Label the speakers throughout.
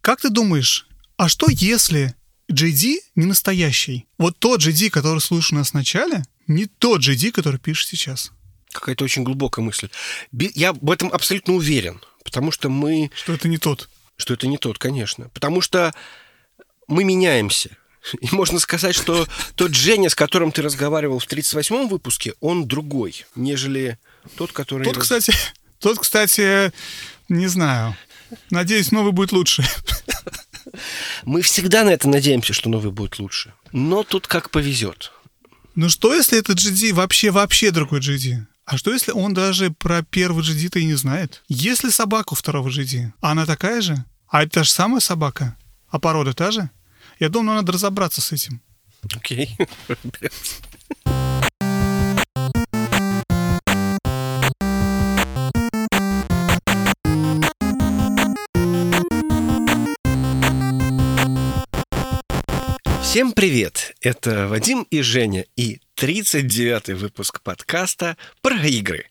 Speaker 1: Как ты думаешь, а что если JD не настоящий? Вот тот JD, который слушал нас в начале, не тот JD, который пишет сейчас.
Speaker 2: Какая-то очень глубокая мысль. Я в этом абсолютно уверен, потому что мы...
Speaker 1: Что это не тот.
Speaker 2: Что это не тот, конечно. Потому что мы меняемся. И можно сказать, что тот Женя, с которым ты разговаривал в 38-м выпуске, он другой, нежели тот, который...
Speaker 1: Тот, кстати, тот, кстати, не знаю. Надеюсь, новый будет лучше.
Speaker 2: Мы всегда на это надеемся, что новый будет лучше. Но тут как повезет.
Speaker 1: Ну что, если этот GD вообще-вообще другой GD? А что, если он даже про первый GD-то и не знает? Если собака у второго GD, она такая же? А это та же самая собака? А порода та же? Я думаю, надо разобраться с этим.
Speaker 2: Окей. Всем привет! Это Вадим и Женя и 39-й выпуск подкаста про игры.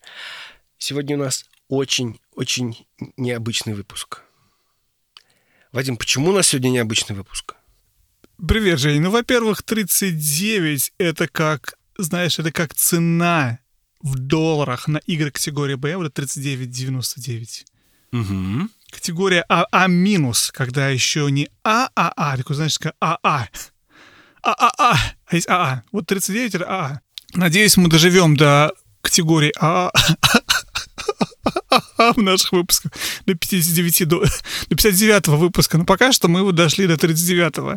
Speaker 2: Сегодня у нас очень-очень необычный выпуск. Вадим, почему у нас сегодня необычный выпуск?
Speaker 1: Привет, Жень. Ну, во-первых, 39 — это как, знаешь, это как цена в долларах на игры категории Б, вот это 39,99.
Speaker 2: Угу.
Speaker 1: Категория АА минус, когда еще не ААА, такой, знаешь, как АА. ААА, а АА. Вот 39 это АА. Надеюсь, мы доживем до категории АА в наших выпусках до 59 до, до 59 выпуска. Но пока что мы вот дошли до 39-го.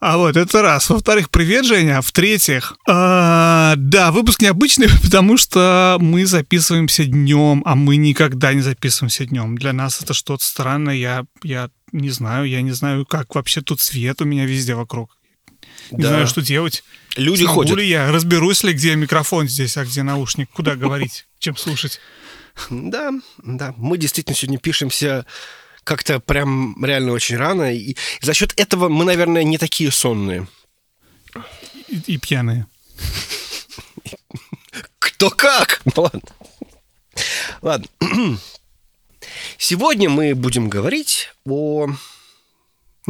Speaker 1: А вот это раз. Во-вторых, привет, Женя. В-третьих, а, да, выпуск необычный, потому что мы записываемся днем, а мы никогда не записываемся днем. Для нас это что-то странное. Я, я не знаю, я не знаю, как вообще тут свет у меня везде вокруг. Не
Speaker 2: Да.
Speaker 1: знаю, что делать.
Speaker 2: Люди
Speaker 1: Смогу
Speaker 2: ходят.
Speaker 1: ли я? Разберусь ли, где микрофон здесь, а где наушник? Куда говорить, чем слушать?
Speaker 2: Да, да. Мы действительно сегодня пишемся как-то прям реально очень рано. И за счет этого мы, наверное, не такие сонные.
Speaker 1: И, и пьяные.
Speaker 2: Кто как? Ну, Ладно. Ладно. Сегодня мы будем говорить о...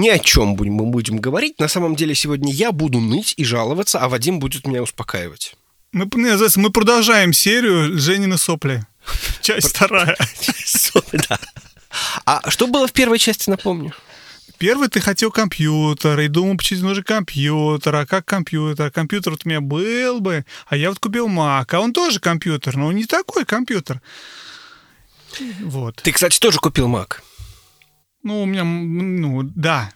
Speaker 2: Ни о чем мы будем говорить. На самом деле сегодня я буду ныть и жаловаться, а Вадим будет меня успокаивать.
Speaker 1: Мы, называется, мы продолжаем серию Женины сопли. Часть вторая.
Speaker 2: Да. А что было в первой части, напомню?
Speaker 1: Первый ты хотел компьютер, и думал, почему нужен компьютер, а как компьютер? Компьютер вот у меня был бы, а я вот купил Mac, а он тоже компьютер, но он не такой компьютер. Вот.
Speaker 2: Ты, кстати, тоже купил Mac.
Speaker 1: Ну, у меня, ну, да.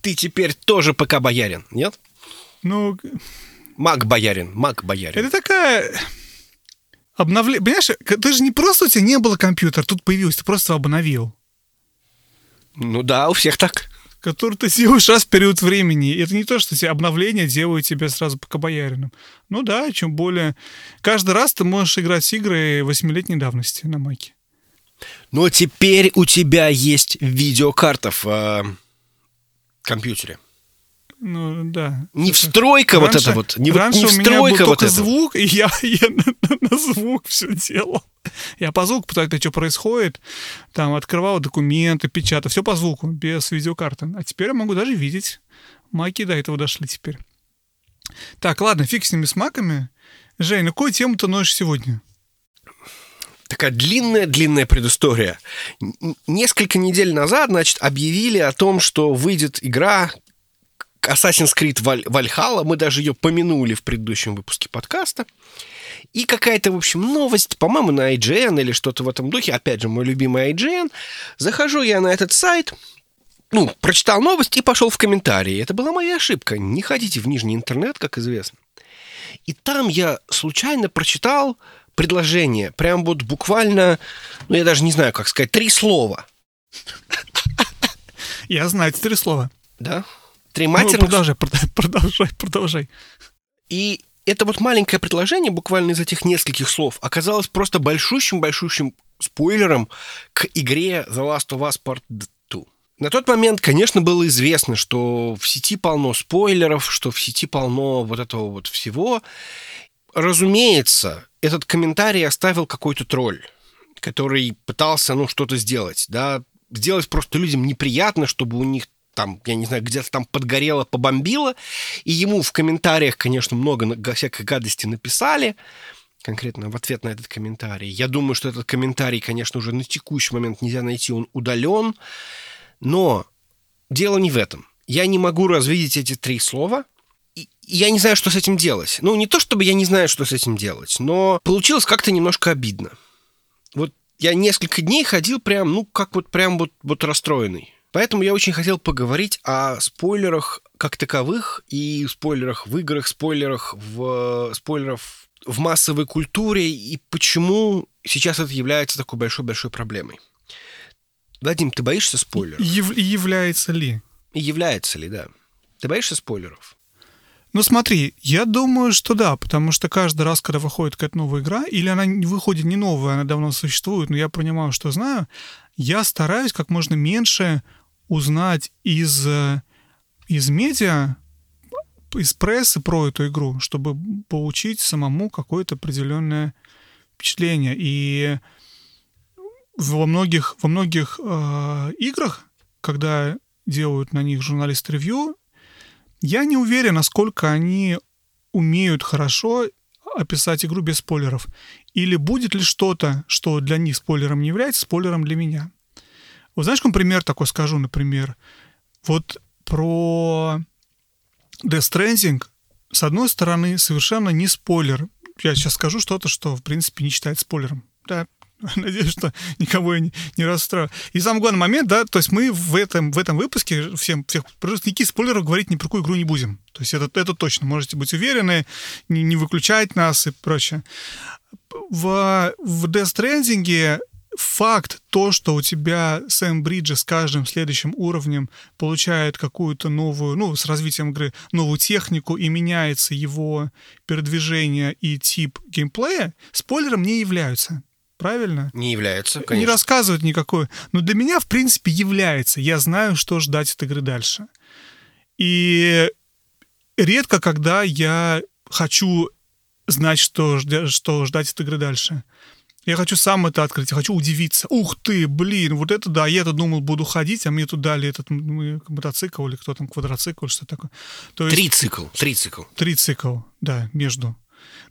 Speaker 2: Ты теперь тоже ПК-боярин, нет?
Speaker 1: Ну,
Speaker 2: Мак-боярин, Мак-боярин.
Speaker 1: это такая... Обновление... Понимаешь, ты же не просто у тебя не было компьютера, тут появился, ты просто обновил.
Speaker 2: Ну да, у всех так.
Speaker 1: который ты делаешь раз в период времени. Это не то, что тебе обновления делают тебя сразу пока боярином. Ну да, чем более... Каждый раз ты можешь играть игры восьмилетней давности на маке.
Speaker 2: Но теперь у тебя есть видеокарта в э, компьютере.
Speaker 1: Ну да.
Speaker 2: Не встройка вот
Speaker 1: Раньше-
Speaker 2: это вот, не, вот-
Speaker 1: раньше
Speaker 2: не
Speaker 1: у меня был
Speaker 2: встройка вот
Speaker 1: только
Speaker 2: это.
Speaker 1: звук, и я, я на, на звук все делал. Я по звуку пытаюсь, что происходит. Там открывал документы, печатал. Все по звуку, без видеокарты. А теперь я могу даже видеть. Маки до этого дошли теперь. Так, ладно, фиг с ними с маками. Жень, ну какую тему ты носишь сегодня?
Speaker 2: Такая длинная-длинная предыстория. Несколько недель назад, значит, объявили о том, что выйдет игра Assassin's Creed Valh- Valhalla. Мы даже ее помянули в предыдущем выпуске подкаста. И какая-то, в общем, новость, по-моему, на IGN или что-то в этом духе. Опять же, мой любимый IGN. Захожу я на этот сайт, ну, прочитал новость и пошел в комментарии. Это была моя ошибка. Не ходите в нижний интернет, как известно. И там я случайно прочитал предложение. Прям вот буквально, ну, я даже не знаю, как сказать, три слова.
Speaker 1: Я знаю эти три слова.
Speaker 2: Да? Три
Speaker 1: Ну,
Speaker 2: матерных
Speaker 1: продолжай, прода- продолжай, продолжай.
Speaker 2: И это вот маленькое предложение, буквально из этих нескольких слов, оказалось просто большущим-большущим спойлером к игре The Last of Us Part 2. На тот момент, конечно, было известно, что в сети полно спойлеров, что в сети полно вот этого вот всего. Разумеется, этот комментарий оставил какой-то тролль, который пытался, ну, что-то сделать, да, сделать просто людям неприятно, чтобы у них там, я не знаю, где-то там подгорело, побомбило, и ему в комментариях, конечно, много всякой гадости написали, конкретно в ответ на этот комментарий. Я думаю, что этот комментарий, конечно, уже на текущий момент нельзя найти, он удален, но дело не в этом. Я не могу развидеть эти три слова, я не знаю, что с этим делать. Ну, не то, чтобы я не знаю, что с этим делать, но получилось как-то немножко обидно. Вот я несколько дней ходил прям, ну, как вот прям вот, вот расстроенный. Поэтому я очень хотел поговорить о спойлерах как таковых и спойлерах в играх, спойлерах в спойлеров в массовой культуре и почему сейчас это является такой большой-большой проблемой. Вадим, ты боишься спойлеров?
Speaker 1: Яв- является ли?
Speaker 2: И является ли, да. Ты боишься спойлеров?
Speaker 1: Ну смотри, я думаю, что да, потому что каждый раз, когда выходит какая-то новая игра, или она выходит не новая, она давно существует, но я понимаю, что знаю, я стараюсь как можно меньше узнать из, э, из медиа, из прессы про эту игру, чтобы получить самому какое-то определенное впечатление. И во многих, во многих э, играх, когда делают на них журналисты ревью, я не уверен, насколько они умеют хорошо описать игру без спойлеров. Или будет ли что-то, что для них спойлером не является, спойлером для меня. Вот знаешь, какой пример такой скажу, например? Вот про Death Stranding, с одной стороны, совершенно не спойлер. Я сейчас скажу что-то, что, в принципе, не считает спойлером. Да, Надеюсь, что никого я не, не расстрою. И самый главный момент, да, то есть мы в этом, в этом выпуске всем, всех, просто никаких спойлеров говорить ни про какую игру не будем. То есть это, это точно, можете быть уверены, не, не выключать нас и прочее. В, в Death Stranding факт то, что у тебя Сэм Бриджи с каждым следующим уровнем получает какую-то новую, ну, с развитием игры, новую технику и меняется его передвижение и тип геймплея, спойлером не являются. Правильно?
Speaker 2: Не является,
Speaker 1: конечно. Не рассказывает никакой. Но для меня, в принципе, является. Я знаю, что ждать от игры дальше. И редко, когда я хочу знать, что, что ждать от игры дальше. Я хочу сам это открыть, я хочу удивиться. Ух ты, блин, вот это да, я-то думал, буду ходить, а мне тут дали этот мотоцикл или кто там, квадроцикл, что такое.
Speaker 2: То есть, трицикл, трицикл.
Speaker 1: Трицикл, да, между.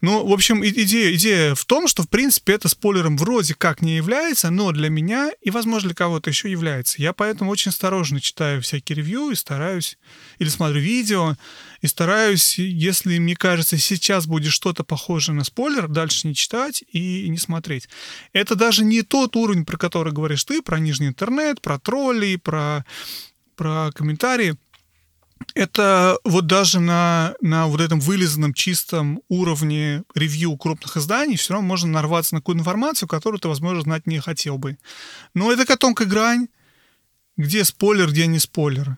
Speaker 1: Ну, в общем, идея, идея в том, что, в принципе, это спойлером вроде как не является, но для меня и, возможно, для кого-то еще является. Я поэтому очень осторожно читаю всякие ревью и стараюсь, или смотрю видео, и стараюсь, если мне кажется, сейчас будет что-то похожее на спойлер, дальше не читать и не смотреть. Это даже не тот уровень, про который говоришь ты, про нижний интернет, про троллей, про, про комментарии это вот даже на, на вот этом вылизанном чистом уровне ревью крупных изданий все равно можно нарваться на какую-то информацию, которую ты, возможно, знать не хотел бы. Но это как тонкая грань, где спойлер, где не спойлер.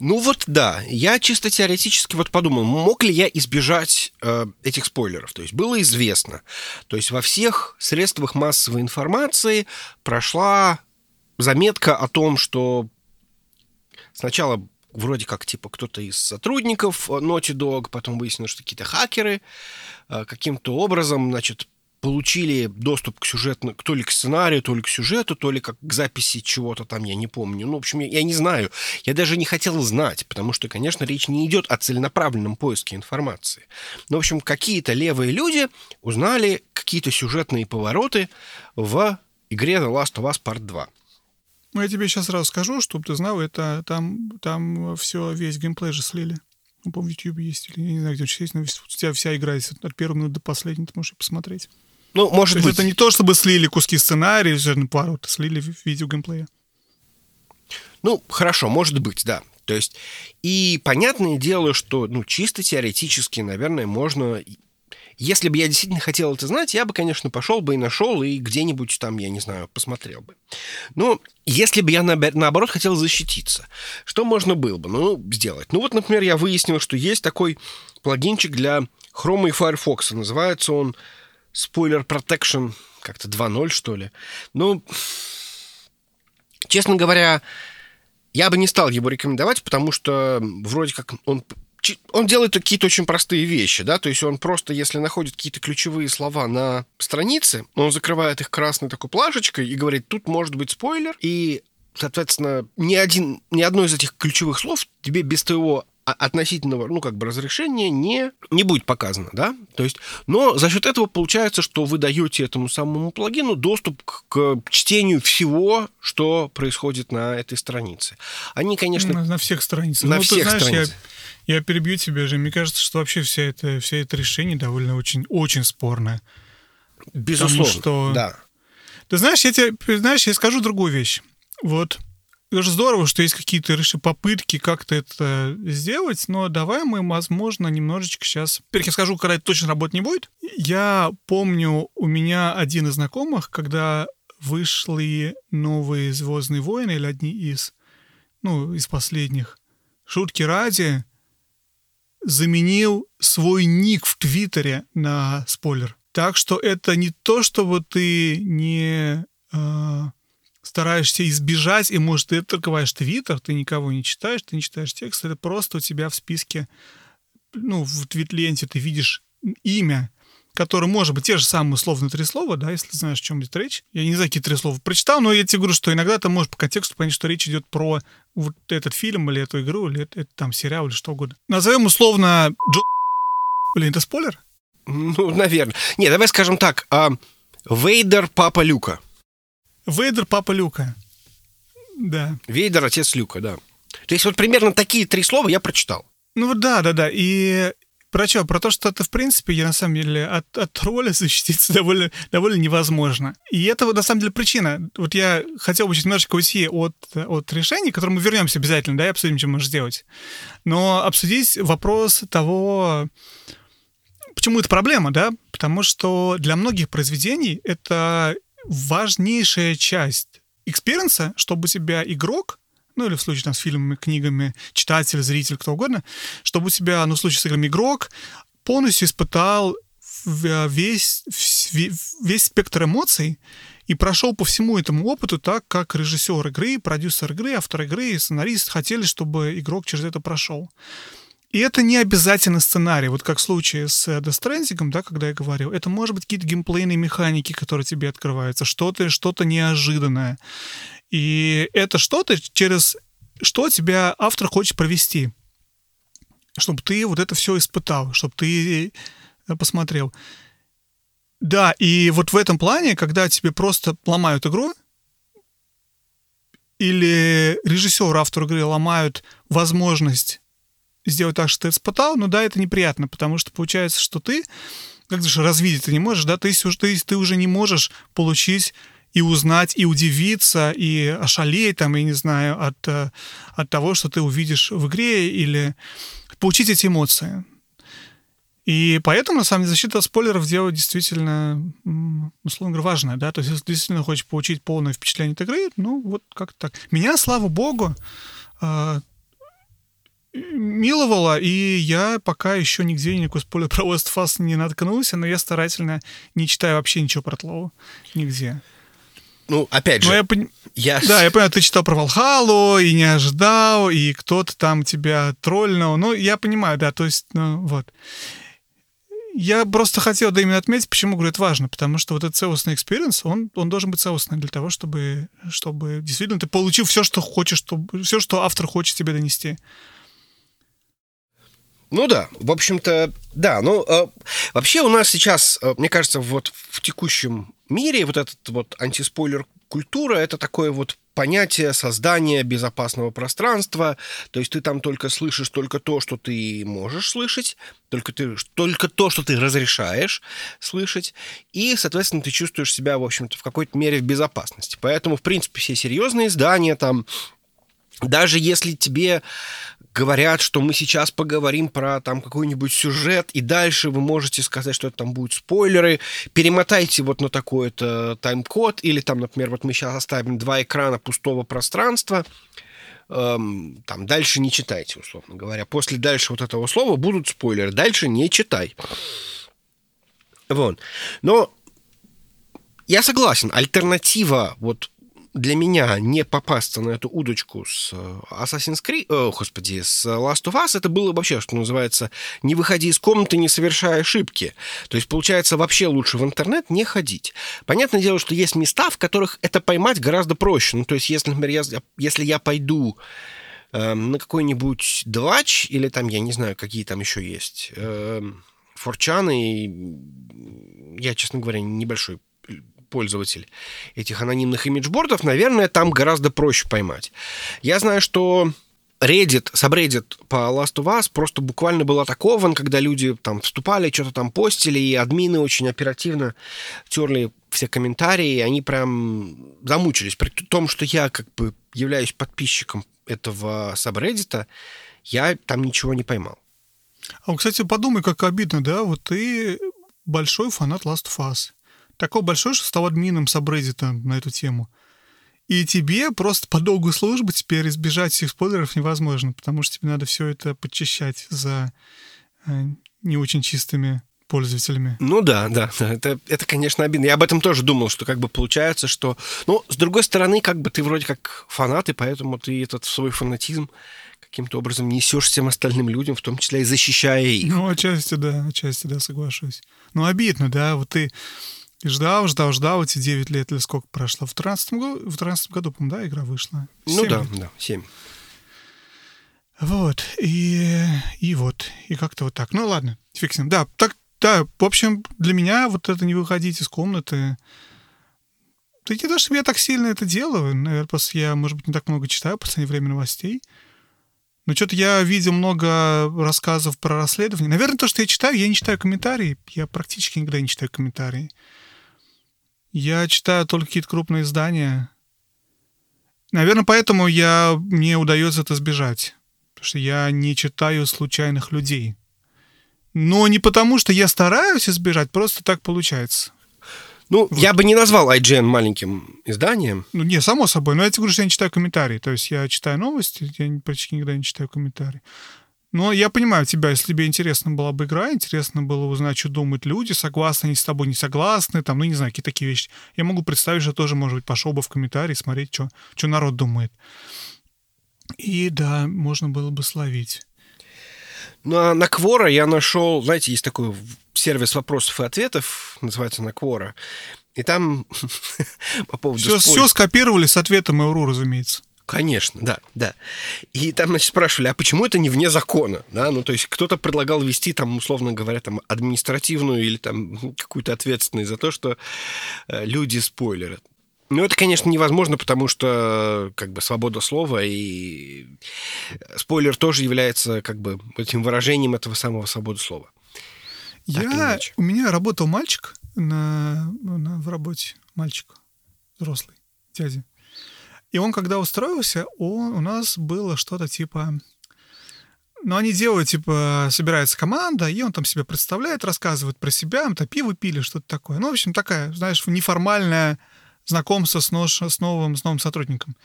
Speaker 2: Ну вот да, я чисто теоретически вот подумал, мог ли я избежать э, этих спойлеров. То есть было известно, то есть во всех средствах массовой информации прошла заметка о том, что сначала вроде как, типа, кто-то из сотрудников Naughty Dog, потом выяснилось, что какие-то хакеры э, каким-то образом, значит, получили доступ к сюжету, то ли к сценарию, то ли к сюжету, то ли как к записи чего-то там, я не помню. Ну, в общем, я, я не знаю. Я даже не хотел знать, потому что, конечно, речь не идет о целенаправленном поиске информации. Но, в общем, какие-то левые люди узнали какие-то сюжетные повороты в игре The Last of Us Part 2.
Speaker 1: Ну, я тебе сейчас сразу скажу, чтобы ты знал, это там, там все, весь геймплей же слили. Ну, по в YouTube есть, или я не знаю, где он есть, но у тебя вся игра есть от первой минуты до последней, ты можешь посмотреть.
Speaker 2: Ну, может
Speaker 1: то
Speaker 2: быть.
Speaker 1: Это не то, чтобы слили куски сценария, пару, это слили видео геймплея.
Speaker 2: Ну, хорошо, может быть, да. То есть, и понятное дело, что, ну, чисто теоретически, наверное, можно если бы я действительно хотел это знать, я бы, конечно, пошел бы и нашел, и где-нибудь там, я не знаю, посмотрел бы. Но если бы я, наоборот, хотел защититься, что можно было бы ну, сделать? Ну вот, например, я выяснил, что есть такой плагинчик для Chrome и Firefox. Называется он Spoiler Protection как-то 2.0, что ли. Ну, честно говоря, я бы не стал его рекомендовать, потому что вроде как он он делает какие-то очень простые вещи, да, то есть он просто, если находит какие-то ключевые слова на странице, он закрывает их красной такой плашечкой и говорит, тут может быть спойлер, и соответственно, ни, один, ни одно из этих ключевых слов тебе без твоего относительного, ну, как бы разрешения не, не будет показано, да? То есть, но за счет этого получается, что вы даете этому самому плагину доступ к, к чтению всего, что происходит на этой странице. Они, конечно...
Speaker 1: На, на всех страницах.
Speaker 2: На ну, всех знаешь, страницах.
Speaker 1: Я, я перебью тебя же. Мне кажется, что вообще вся это, вся это решение довольно очень, очень спорное.
Speaker 2: Безусловно,
Speaker 1: Потому что...
Speaker 2: да.
Speaker 1: Ты знаешь, я тебе, знаешь, я скажу другую вещь. Вот это же здорово, что есть какие-то попытки как-то это сделать, но давай мы, возможно, немножечко сейчас... Теперь я скажу, когда это точно работать не будет. Я помню, у меня один из знакомых, когда вышли новые «Звездные войны» или одни из, ну, из последних, шутки ради, заменил свой ник в Твиттере на спойлер. Так что это не то, чтобы ты не... Э, стараешься избежать, и, может, ты открываешь Твиттер, ты никого не читаешь, ты не читаешь текст, это просто у тебя в списке, ну, в твит-ленте ты видишь имя, которое может быть те же самые условно три слова, да, если знаешь, о чем идет речь. Я не знаю, какие три слова прочитал, но я тебе говорю, что иногда ты можешь по контексту понять, что речь идет про вот этот фильм или эту игру, или это, это там сериал, или что угодно. Назовем условно Джо... Блин, это спойлер?
Speaker 2: Ну, наверное. Не, давай скажем так. А, Вейдер папа Люка.
Speaker 1: Вейдер папа Люка. Да.
Speaker 2: Вейдер отец Люка, да. То есть вот примерно такие три слова я прочитал.
Speaker 1: Ну да, да, да. И про что? Про то, что это, в принципе, я на самом деле от, от тролля защититься довольно, довольно невозможно. И это, на самом деле, причина. Вот я хотел бы чуть немножечко уйти от, от решений, к которым мы вернемся обязательно, да, и обсудим, что можешь сделать. Но обсудить вопрос того, почему это проблема, да? Потому что для многих произведений это важнейшая часть experience а, чтобы тебя игрок, ну или в случае там, с фильмами, книгами, читатель, зритель, кто угодно, чтобы у тебя, ну в случае с играми игрок, полностью испытал весь, весь спектр эмоций и прошел по всему этому опыту так, как режиссер игры, продюсер игры, автор игры и сценарист хотели, чтобы игрок через это прошел. И это не обязательно сценарий. Вот как в случае с Death Stranding, да, когда я говорил, это может быть какие-то геймплейные механики, которые тебе открываются, что-то что неожиданное. И это что-то через что тебя автор хочет провести, чтобы ты вот это все испытал, чтобы ты э, посмотрел. Да, и вот в этом плане, когда тебе просто ломают игру, или режиссер, автор игры ломают возможность сделать так, что ты испытал, ну да, это неприятно, потому что получается, что ты, как же развидеть ты не можешь, да, ты, ты, ты уже не можешь получить и узнать, и удивиться, и ошалеть, там, я не знаю, от, э, от того, что ты увидишь в игре, или получить эти эмоции. И поэтому, на самом деле, защита спойлеров делает действительно, условно говоря, важная, да, то есть если действительно хочешь получить полное впечатление от игры, ну, вот как так. Меня, слава богу, э, миловала, и я пока еще нигде никакой спойлер про West Fast не наткнулся, но я старательно не читаю вообще ничего про TLOU. Нигде.
Speaker 2: Ну, опять же,
Speaker 1: я, пон... я... Да, я понимаю, ты читал про Валхалу и не ожидал, и кто-то там тебя тролльнул. Ну, я понимаю, да, то есть, ну, вот. Я просто хотел да именно отметить, почему, говорю, это важно, потому что вот этот целостный experience, он, он должен быть целостный для того, чтобы, чтобы действительно ты получил все, что хочешь, чтобы, все, что автор хочет тебе донести.
Speaker 2: Ну да, в общем-то, да. Ну, э, вообще у нас сейчас, э, мне кажется, вот в текущем мире вот этот вот антиспойлер культура это такое вот понятие создания безопасного пространства. То есть ты там только слышишь только то, что ты можешь слышать, только, ты, только то, что ты разрешаешь слышать, и, соответственно, ты чувствуешь себя, в общем-то, в какой-то мере в безопасности. Поэтому, в принципе, все серьезные издания там даже если тебе говорят, что мы сейчас поговорим про там какой-нибудь сюжет, и дальше вы можете сказать, что это там будут спойлеры, перемотайте вот на такой-то тайм-код, или там, например, вот мы сейчас оставим два экрана пустого пространства, эм, там дальше не читайте, условно говоря. После дальше вот этого слова будут спойлеры, дальше не читай. Вот. Но я согласен, альтернатива вот для меня не попасться на эту удочку с э, Assassin's Creed, о, господи, с Last of Us, это было вообще, что называется, не выходи из комнаты, не совершая ошибки. То есть, получается, вообще лучше в интернет не ходить. Понятное дело, что есть места, в которых это поймать гораздо проще. Ну, то есть, если, например, я, если я пойду э, на какой-нибудь двач, или там, я не знаю, какие там еще есть, э, форчаны, я, честно говоря, небольшой пользователь этих анонимных имиджбордов, наверное, там гораздо проще поймать. Я знаю, что Reddit, сабреддит по Last of Us просто буквально был атакован, когда люди там вступали, что-то там постили, и админы очень оперативно терли все комментарии, и они прям замучились. При том, что я как бы являюсь подписчиком этого сабреддита, я там ничего не поймал.
Speaker 1: А, кстати, подумай, как обидно, да? Вот ты большой фанат Last of Us такой большой, что стал админом сабреддита на эту тему. И тебе просто по долгу службы теперь избежать всех спойлеров невозможно, потому что тебе надо все это подчищать за э, не очень чистыми пользователями.
Speaker 2: Ну да, да, это, это, конечно, обидно. Я об этом тоже думал, что как бы получается, что... Ну, с другой стороны, как бы ты вроде как фанат, и поэтому ты этот свой фанатизм каким-то образом несешь всем остальным людям, в том числе и защищая их.
Speaker 1: Ну, отчасти да, отчасти да, соглашусь. Ну, обидно, да, вот ты и ждал, ждал, ждал эти 9 лет или сколько прошло. В 13 году, в 13 году, по-моему, да, игра вышла?
Speaker 2: Ну да, лет. да, 7.
Speaker 1: Вот, и, и вот, и как-то вот так. Ну ладно, ним. Да, так, да, в общем, для меня вот это не выходить из комнаты, да не то, что я так сильно это делаю, наверное, просто я, может быть, не так много читаю в последнее время новостей. Но что-то я видел много рассказов про расследование. Наверное, то, что я читаю, я не читаю комментарии. Я практически никогда не читаю комментарии. Я читаю только какие-то крупные издания. Наверное, поэтому я, мне удается это сбежать. Потому что я не читаю случайных людей. Но не потому, что я стараюсь избежать, просто так получается.
Speaker 2: Ну, вот. я бы не назвал IGN маленьким изданием.
Speaker 1: Ну, не, само собой. Но я тебе говорю, что я не читаю комментарии. То есть я читаю новости, я практически никогда не читаю комментарии. Но я понимаю тебя, если тебе интересна была бы игра, интересно было узнать, что думают люди, согласны они с тобой, не согласны, там, ну, не знаю, какие такие вещи. Я могу представить, что тоже, может быть, пошел бы в комментарии, смотреть, что, что народ думает. И да, можно было бы словить.
Speaker 2: Ну, а на Квора я нашел, знаете, есть такой сервис вопросов и ответов, называется на Квора. И там
Speaker 1: по поводу... Все, все скопировали с ответом Mail.ru, разумеется.
Speaker 2: Конечно, да, да. И там, значит, спрашивали, а почему это не вне закона? Да? Ну, то есть кто-то предлагал вести, там, условно говоря, там, административную или там какую-то ответственность за то, что э, люди спойлерят. Ну, это, конечно, невозможно, потому что как бы свобода слова и спойлер тоже является как бы этим выражением этого самого свободы слова.
Speaker 1: Я, у меня работал мальчик на, на, в работе, мальчик взрослый, дядя. И он, когда устроился, он, у нас было что-то типа... Ну, они делают, типа, собирается команда, и он там себя представляет, рассказывает про себя, там пиво пили, что-то такое. Ну, в общем, такая, знаешь, неформальное знакомство с, нож, с, новым, с новым сотрудником.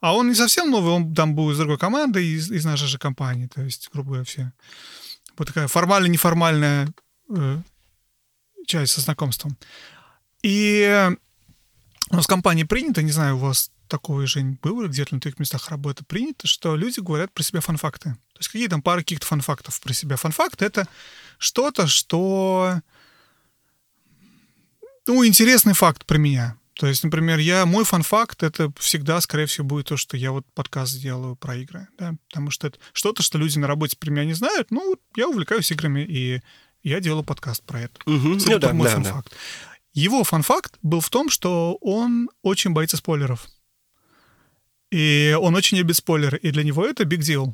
Speaker 1: А он не совсем новый, он там был из другой команды, из, из нашей же компании, то есть, грубо говоря, все. Вот такая формально-неформальная э, часть со знакомством. И у нас в компании принято, не знаю, у вас такое, Жень, было где-то на таких местах работы принято, что люди говорят про себя фанфакты. То есть какие там пары каких-то фанфактов про себя. Фанфакт — это что-то, что... Ну, интересный факт про меня. То есть, например, я, мой фан-факт — это всегда, скорее всего, будет то, что я вот подкаст делаю про игры, да, потому что это что-то, что люди на работе про меня не знают, ну, я увлекаюсь играми, и я делаю подкаст про это.
Speaker 2: Угу. Это ну, да, мой да, фан-факт. Да.
Speaker 1: Его фан-факт был в том, что он очень боится спойлеров. И он очень любит спойлеры, и для него это big deal.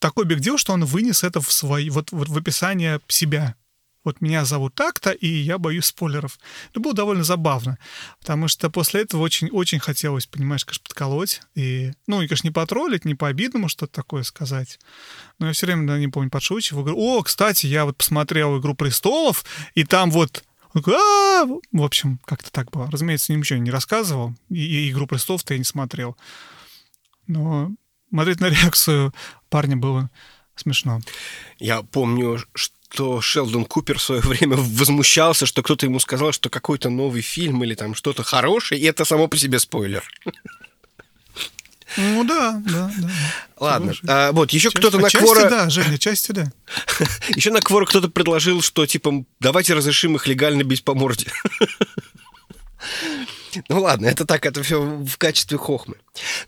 Speaker 1: Такой big deal, что он вынес это в свой, вот, вот в описание себя вот меня зовут так-то, и я боюсь спойлеров. Это было довольно забавно, потому что после этого очень-очень хотелось, понимаешь, конечно, подколоть. И, ну, и, конечно, не потроллить, не по-обидному что-то такое сказать. Но я все время, да, не помню, подшучиваю. Говорю, о, кстати, я вот посмотрел «Игру престолов», и там вот В общем, как-то так было. Разумеется, ничего не рассказывал. И, «Игру престолов»-то я не смотрел. Но смотреть на реакцию парня было смешно.
Speaker 2: Я помню, что Шелдон Купер в свое время возмущался, что кто-то ему сказал, что какой-то новый фильм или там что-то хорошее, и это само по себе спойлер.
Speaker 1: Ну да, да, да.
Speaker 2: Ладно. А, вот, еще кто-то на Квора...
Speaker 1: Части да, Женя, части да.
Speaker 2: еще на Квора кто-то предложил, что, типа, давайте разрешим их легально бить по морде. ну ладно, это так, это все в качестве хохмы.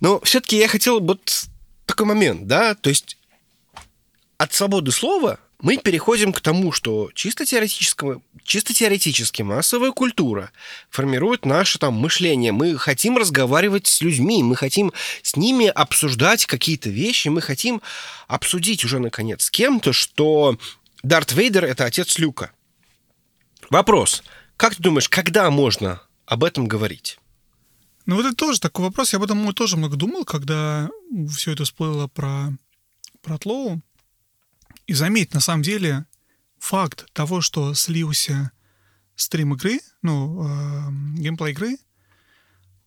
Speaker 2: Но все-таки я хотел вот такой момент, да, то есть от свободы слова мы переходим к тому, что чисто, теоретического, чисто теоретически массовая культура формирует наше там мышление. Мы хотим разговаривать с людьми, мы хотим с ними обсуждать какие-то вещи, мы хотим обсудить уже, наконец, с кем-то, что Дарт Вейдер — это отец Люка. Вопрос. Как ты думаешь, когда можно об этом говорить?
Speaker 1: Ну, вот это тоже такой вопрос. Я об этом тоже много думал, когда все это всплыло про, про Тлоу. И заметь, на самом деле, факт того, что слился стрим игры, ну, э, геймплей игры,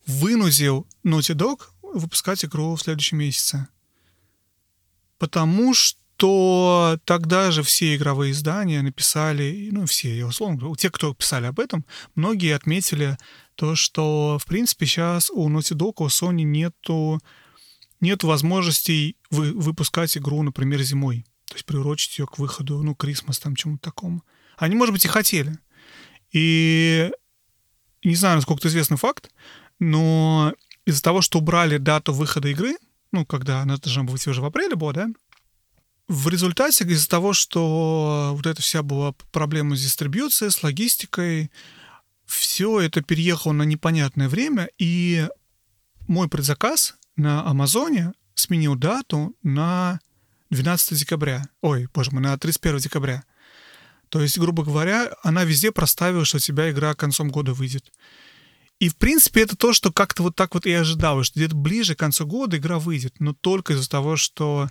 Speaker 1: вынудил Naughty Dog выпускать игру в следующем месяце. Потому что тогда же все игровые издания написали, ну, все, я условно говорю, те, кто писали об этом, многие отметили то, что, в принципе, сейчас у Naughty Dog, у Sony нету, нету возможностей вы, выпускать игру, например, зимой. То есть приурочить ее к выходу, ну, Крисмас, там, чему-то такому. Они, может быть, и хотели. И не знаю, насколько это известный факт, но из-за того, что убрали дату выхода игры, ну, когда она должна выйти уже в апреле была, да, в результате из-за того, что вот эта вся была проблема с дистрибьюцией, с логистикой, все это переехало на непонятное время, и мой предзаказ на Амазоне сменил дату на 12 декабря. Ой, боже мой, на 31 декабря. То есть, грубо говоря, она везде проставила, что у тебя игра концом года выйдет. И, в принципе, это то, что как-то вот так вот и ожидалось, что где-то ближе к концу года игра выйдет, но только из-за того, что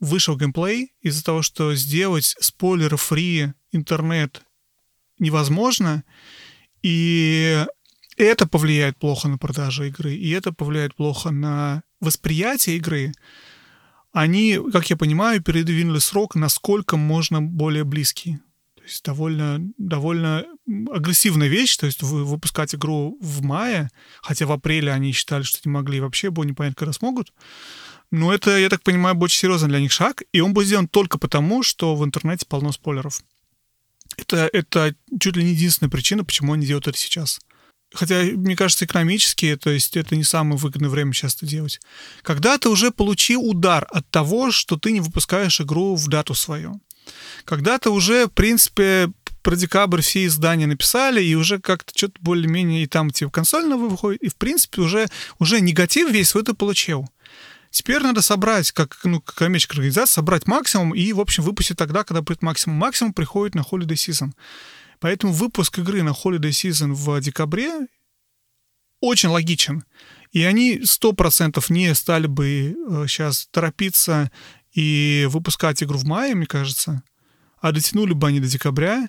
Speaker 1: вышел геймплей, из-за того, что сделать спойлер-фри интернет невозможно, и это повлияет плохо на продажи игры, и это повлияет плохо на восприятие игры, они, как я понимаю, передвинули срок насколько можно более близкий. То есть довольно, довольно агрессивная вещь, то есть выпускать игру в мае, хотя в апреле они считали, что не могли, вообще было непонятно, когда смогут. Но это, я так понимаю, очень серьезный для них шаг, и он будет сделан только потому, что в интернете полно спойлеров. Это, это чуть ли не единственная причина, почему они делают это сейчас. Хотя, мне кажется, экономически, то есть это не самое выгодное время сейчас это делать. Когда ты уже получил удар от того, что ты не выпускаешь игру в дату свою. Когда ты уже, в принципе, про декабрь все издания написали, и уже как-то что-то более-менее и там типа консольно выходит, и в принципе уже, уже негатив весь свой ты получил. Теперь надо собрать, как, ну, коммерческая организация, собрать максимум и, в общем, выпустить тогда, когда будет максимум. Максимум приходит на Holiday Season. Поэтому выпуск игры на Holiday Season в декабре очень логичен. И они сто процентов не стали бы сейчас э, торопиться и выпускать игру в мае, мне кажется, а дотянули бы они до декабря,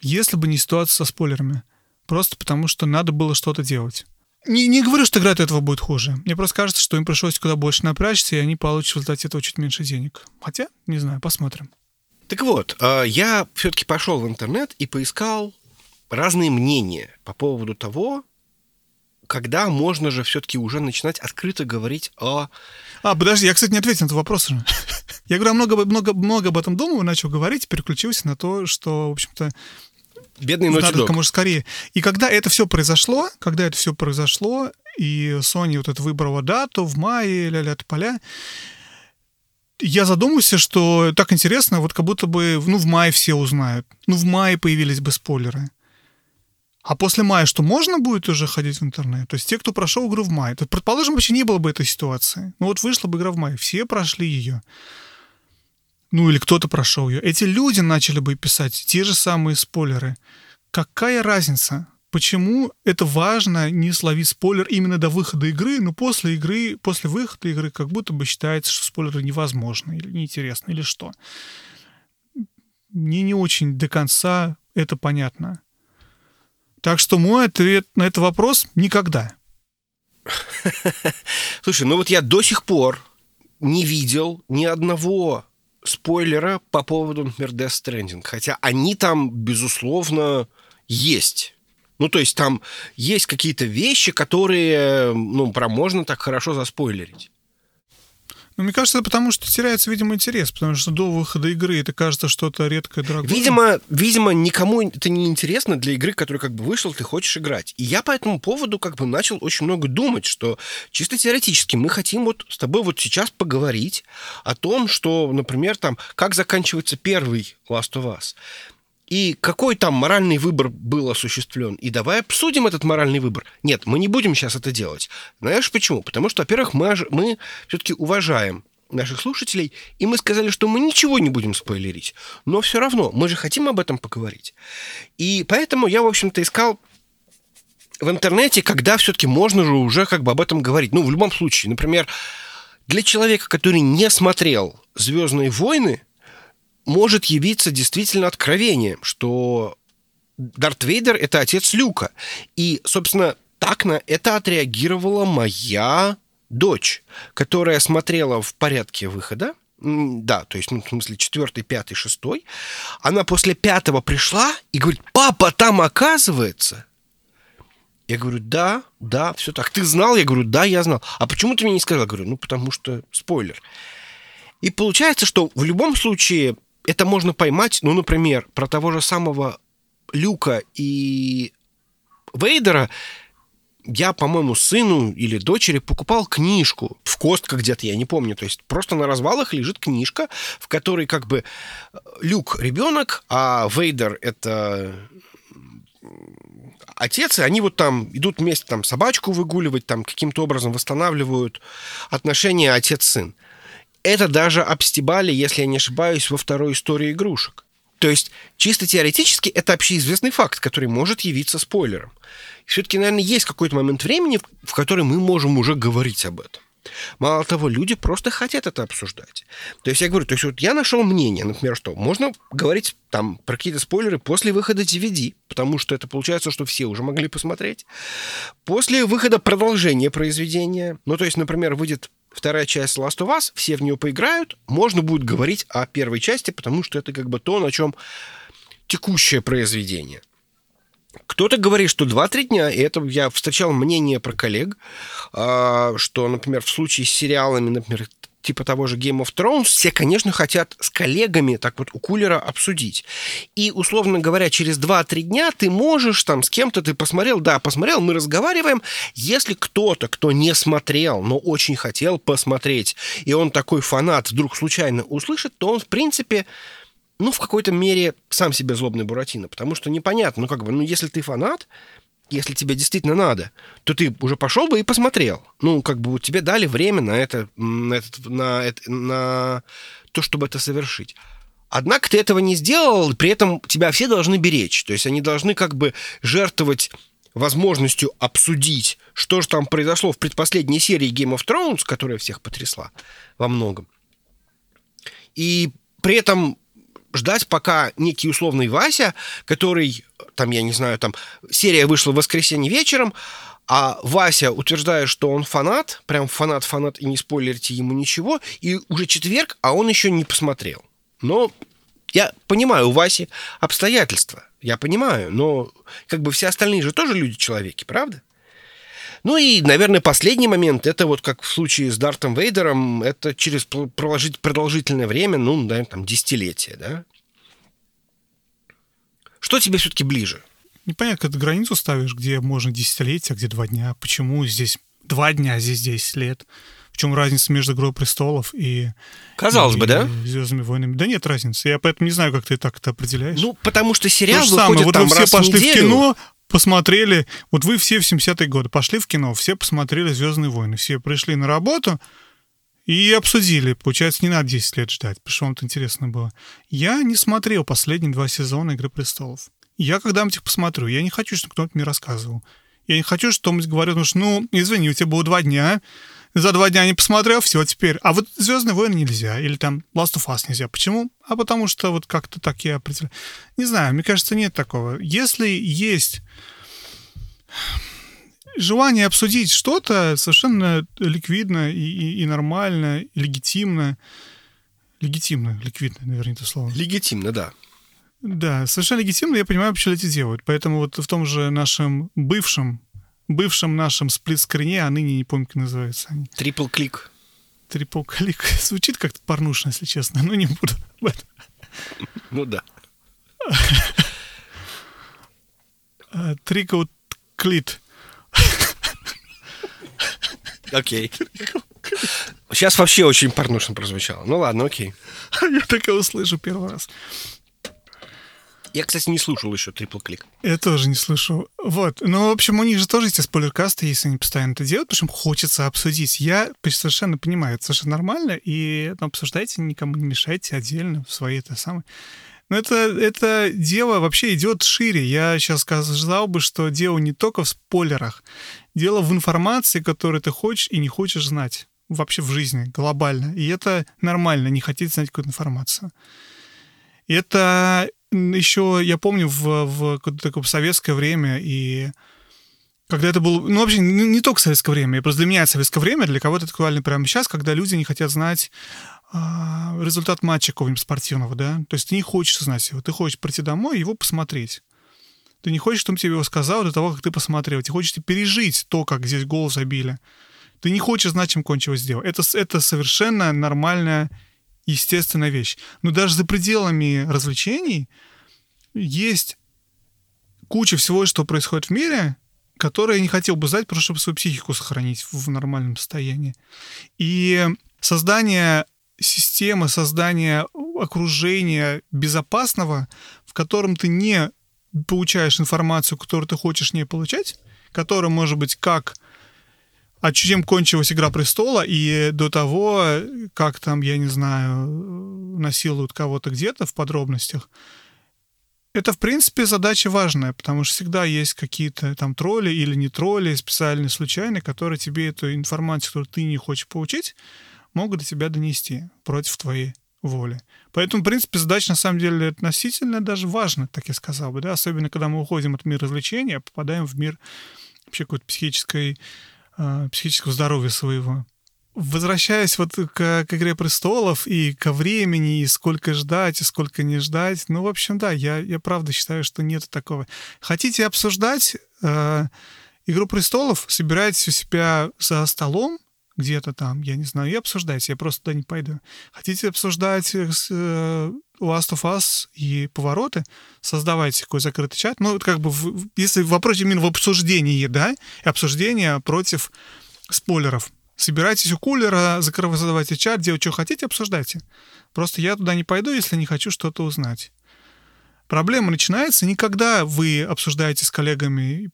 Speaker 1: если бы не ситуация со спойлерами. Просто потому, что надо было что-то делать. Не, не говорю, что игра от этого будет хуже. Мне просто кажется, что им пришлось куда больше напрячься, и они получат в результате этого чуть меньше денег. Хотя, не знаю, посмотрим.
Speaker 2: Так вот, а, я все-таки пошел в интернет и поискал разные мнения по поводу того, когда можно же все-таки уже начинать открыто говорить о...
Speaker 1: А, подожди, я, кстати, не ответил на этот вопрос. Я говорю, много, много, много об этом думал, начал говорить, переключился на то, что, в общем-то,
Speaker 2: Бедный Naughty
Speaker 1: Надо как можно скорее. И когда это все произошло, когда это все произошло, и Sony вот это выбрала дату в мае, ля-ля поля, я задумался, что так интересно, вот как будто бы, ну, в мае все узнают. Ну, в мае появились бы спойлеры. А после мая что, можно будет уже ходить в интернет? То есть те, кто прошел игру в мае. То, предположим, вообще не было бы этой ситуации. Ну вот вышла бы игра в мае, все прошли ее. Ну или кто-то прошел ее. Эти люди начали бы писать те же самые спойлеры. Какая разница? Почему это важно не словить спойлер именно до выхода игры, но после игры, после выхода игры как будто бы считается, что спойлеры невозможны или неинтересны, или что. Мне не очень до конца это понятно. Так что мой ответ на этот вопрос — никогда.
Speaker 2: Слушай, ну вот я до сих пор не видел ни одного спойлера по поводу, например, Death Stranding. Хотя они там, безусловно, есть. Ну, то есть там есть какие-то вещи, которые, ну, про можно так хорошо заспойлерить.
Speaker 1: Ну, мне кажется, это потому что теряется, видимо, интерес, потому что до выхода игры это кажется что-то редкое, дорогое.
Speaker 2: Видимо, видимо, никому это не интересно для игры, которая как бы вышла, ты хочешь играть. И я по этому поводу как бы начал очень много думать, что чисто теоретически мы хотим вот с тобой вот сейчас поговорить о том, что, например, там, как заканчивается первый Last of Us и какой там моральный выбор был осуществлен. И давай обсудим этот моральный выбор. Нет, мы не будем сейчас это делать. Знаешь почему? Потому что, во-первых, мы, мы все-таки уважаем наших слушателей, и мы сказали, что мы ничего не будем спойлерить. Но все равно, мы же хотим об этом поговорить. И поэтому я, в общем-то, искал в интернете, когда все-таки можно же уже как бы об этом говорить. Ну, в любом случае, например, для человека, который не смотрел «Звездные войны», может явиться действительно откровением, что Дарт Вейдер — это отец Люка. И, собственно, так на это отреагировала моя дочь, которая смотрела в порядке выхода, да, то есть, ну, в смысле, четвертый, пятый, шестой. Она после пятого пришла и говорит, папа, там оказывается. Я говорю, да, да, все так. Ты знал? Я говорю, да, я знал. А почему ты мне не сказал? Я говорю, ну, потому что спойлер. И получается, что в любом случае это можно поймать, ну, например, про того же самого Люка и Вейдера. Я, по-моему, сыну или дочери покупал книжку в костках где-то, я не помню. То есть просто на развалах лежит книжка, в которой как бы Люк ребенок, а Вейдер это отец, и они вот там идут вместе там собачку выгуливать, там каким-то образом восстанавливают отношения отец-сын это даже обстебали, если я не ошибаюсь, во второй истории игрушек. То есть, чисто теоретически, это общеизвестный факт, который может явиться спойлером. Все-таки, наверное, есть какой-то момент времени, в который мы можем уже говорить об этом. Мало того, люди просто хотят это обсуждать. То есть я говорю, то есть вот я нашел мнение, например, что можно говорить там про какие-то спойлеры после выхода DVD, потому что это получается, что все уже могли посмотреть. После выхода продолжения произведения, ну то есть, например, выйдет вторая часть Last of Us, все в нее поиграют, можно будет говорить о первой части, потому что это как бы то, на чем текущее произведение. Кто-то говорит, что 2-3 дня, и это я встречал мнение про коллег, а, что, например, в случае с сериалами, например, типа того же Game of Thrones, все, конечно, хотят с коллегами так вот у кулера обсудить. И, условно говоря, через 2-3 дня ты можешь там с кем-то, ты посмотрел, да, посмотрел, мы разговариваем. Если кто-то, кто не смотрел, но очень хотел посмотреть, и он такой фанат вдруг случайно услышит, то он, в принципе, ну, в какой-то мере сам себе злобный Буратино, потому что непонятно, ну, как бы, ну, если ты фанат, если тебе действительно надо, то ты уже пошел бы и посмотрел. Ну, как бы тебе дали время на это, на, это, на, это, на то, чтобы это совершить. Однако ты этого не сделал, при этом тебя все должны беречь. То есть они должны как бы жертвовать возможностью обсудить, что же там произошло в предпоследней серии Game of Thrones, которая всех потрясла во многом. И при этом ждать, пока некий условный Вася, который, там, я не знаю, там, серия вышла в воскресенье вечером, а Вася утверждает, что он фанат, прям фанат-фанат, и не спойлерите ему ничего, и уже четверг, а он еще не посмотрел. Но я понимаю, у Васи обстоятельства, я понимаю, но как бы все остальные же тоже люди-человеки, правда? Ну и, наверное, последний момент, это вот как в случае с Дартом Вейдером, это через проложить продолжительное время, ну, наверное, там, десятилетия, да? Что тебе все-таки ближе?
Speaker 1: Непонятно, когда границу ставишь, где можно десятилетия, а где два дня. Почему здесь два дня, а здесь 10 лет? В чем разница между «Игрой престолов» и...
Speaker 2: Казалось
Speaker 1: и,
Speaker 2: бы, да?
Speaker 1: «Звездными войнами». Да нет разницы. Я поэтому не знаю, как ты так это определяешь.
Speaker 2: Ну, потому что сериал То же
Speaker 1: выходит
Speaker 2: самое.
Speaker 1: Вот
Speaker 2: там
Speaker 1: вы все
Speaker 2: раз
Speaker 1: пошли
Speaker 2: в, неделю.
Speaker 1: в кино, посмотрели, вот вы все в 70-е годы пошли в кино, все посмотрели «Звездные войны», все пришли на работу и обсудили. Получается, не надо 10 лет ждать, потому что вам это интересно было. Я не смотрел последние два сезона «Игры престолов». Я когда-нибудь их посмотрю. Я не хочу, чтобы кто-то мне рассказывал. Я не хочу, чтобы кто-нибудь говорил, ну, извини, у тебя было два дня, за два дня не посмотрел, все, теперь. А вот «Звездные войны» нельзя, или там «Last of Us» нельзя. Почему? А потому что вот как-то так я определяю. Не знаю, мне кажется, нет такого. Если есть желание обсудить что-то совершенно ликвидно и, и, и нормально, и легитимно, Легитимно, ликвидно, наверное, это слово.
Speaker 2: Легитимно, да.
Speaker 1: Да, совершенно легитимно, я понимаю, почему эти делают. Поэтому вот в том же нашем бывшем, бывшем нашем сплит-скрине, а ныне не помню, как называются они.
Speaker 2: Трипл-клик.
Speaker 1: Трипл-клик. Звучит как-то порнушно, если честно, но не буду об этом.
Speaker 2: Ну да.
Speaker 1: Трикл клит.
Speaker 2: Окей. Сейчас вообще очень порнушно прозвучало. Ну ладно, окей.
Speaker 1: Я такое услышу первый раз.
Speaker 2: Я, кстати, не слушал еще трипл клик.
Speaker 1: Я тоже не слышал. Вот. Ну, в общем, у них же тоже эти спойлеркасты, если они постоянно это делают, потому что хочется обсудить. Я совершенно понимаю, это совершенно нормально, и ну, обсуждайте, никому не мешайте отдельно в своей это самой. Но это, это дело вообще идет шире. Я сейчас сказал бы, что дело не только в спойлерах. Дело в информации, которую ты хочешь и не хочешь знать вообще в жизни, глобально. И это нормально, не хотеть знать какую-то информацию. Это еще, я помню, в, в такое советское время и когда это было... Ну, вообще, не, не только советское время. Просто для меня это советское время, для кого-то это актуально прямо сейчас, когда люди не хотят знать а, результат матча какого-нибудь спортивного, да? То есть ты не хочешь знать его, ты хочешь прийти домой и его посмотреть. Ты не хочешь, чтобы тебе его сказал до того, как ты посмотрел. Ты хочешь пережить то, как здесь гол забили. Ты не хочешь знать, чем кончилось дело. Это, это совершенно нормальная, естественная вещь. Но даже за пределами развлечений есть куча всего, что происходит в мире, которое я не хотел бы знать, просто чтобы свою психику сохранить в нормальном состоянии. И создание системы, создание окружения безопасного, в котором ты не получаешь информацию, которую ты хочешь не получать, которая может быть как а чем кончилась «Игра престола» и до того, как там, я не знаю, насилуют кого-то где-то в подробностях, это, в принципе, задача важная, потому что всегда есть какие-то там тролли или не тролли, специальные, случайные, которые тебе эту информацию, которую ты не хочешь получить, могут до тебя донести против твоей воли. Поэтому, в принципе, задача на самом деле относительно даже важна, так я сказал бы, да, особенно когда мы уходим от мира развлечения, а попадаем в мир вообще какой-то психической, психического здоровья своего. Возвращаясь вот к, к «Игре престолов» и ко времени, и сколько ждать, и сколько не ждать, ну, в общем, да, я, я правда считаю, что нет такого. Хотите обсуждать э, «Игру престолов», собирайтесь у себя за столом, где-то там, я не знаю, и обсуждайте, я просто туда не пойду. Хотите обсуждать э, э, Last of Us и повороты, создавайте такой закрытый чат. Ну, как бы, в, если вопрос именно в обсуждении, да, и обсуждение против спойлеров. Собирайтесь у кулера, закрывайте, задавайте чат, делайте, что хотите, обсуждайте. Просто я туда не пойду, если не хочу что-то узнать. Проблема начинается не когда вы обсуждаете с коллегами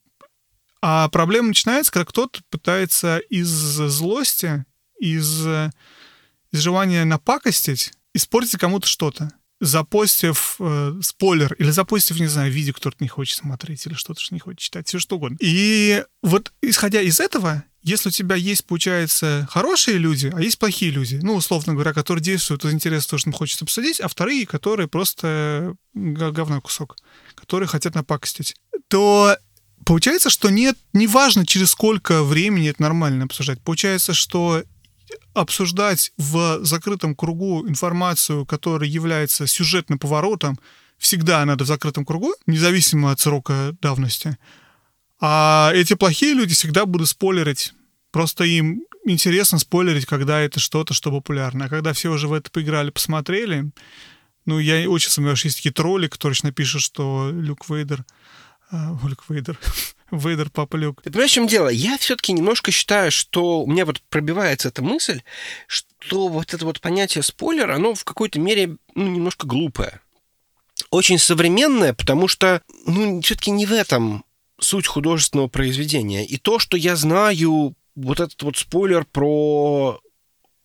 Speaker 1: а проблема начинается, когда кто-то пытается из злости, из, из желания напакостить, испортить кому-то что-то запостив э, спойлер или запостив, не знаю, видео, которое не хочет смотреть или что-то, что не хочет читать, все что угодно. И вот исходя из этого, если у тебя есть, получается, хорошие люди, а есть плохие люди, ну, условно говоря, которые действуют из интереса того, что им хочется обсудить, а вторые, которые просто говно кусок, которые хотят напакостить, то Получается, что нет, неважно, через сколько времени это нормально обсуждать. Получается, что обсуждать в закрытом кругу информацию, которая является сюжетным поворотом, всегда надо в закрытом кругу, независимо от срока давности. А эти плохие люди всегда будут спойлерить. Просто им интересно спойлерить, когда это что-то, что популярно. А когда все уже в это поиграли, посмотрели, ну, я очень сомневаюсь, есть такие тролли, которые напишут, что Люк Вейдер — Ольг Вейдер. Вейдер, Папа Люк.
Speaker 2: Ты понимаешь, в чем дело? Я все-таки немножко считаю, что у меня вот пробивается эта мысль, что вот это вот понятие спойлер, оно в какой-то мере ну, немножко глупое. Очень современное, потому что, ну, все-таки не в этом суть художественного произведения. И то, что я знаю, вот этот вот спойлер про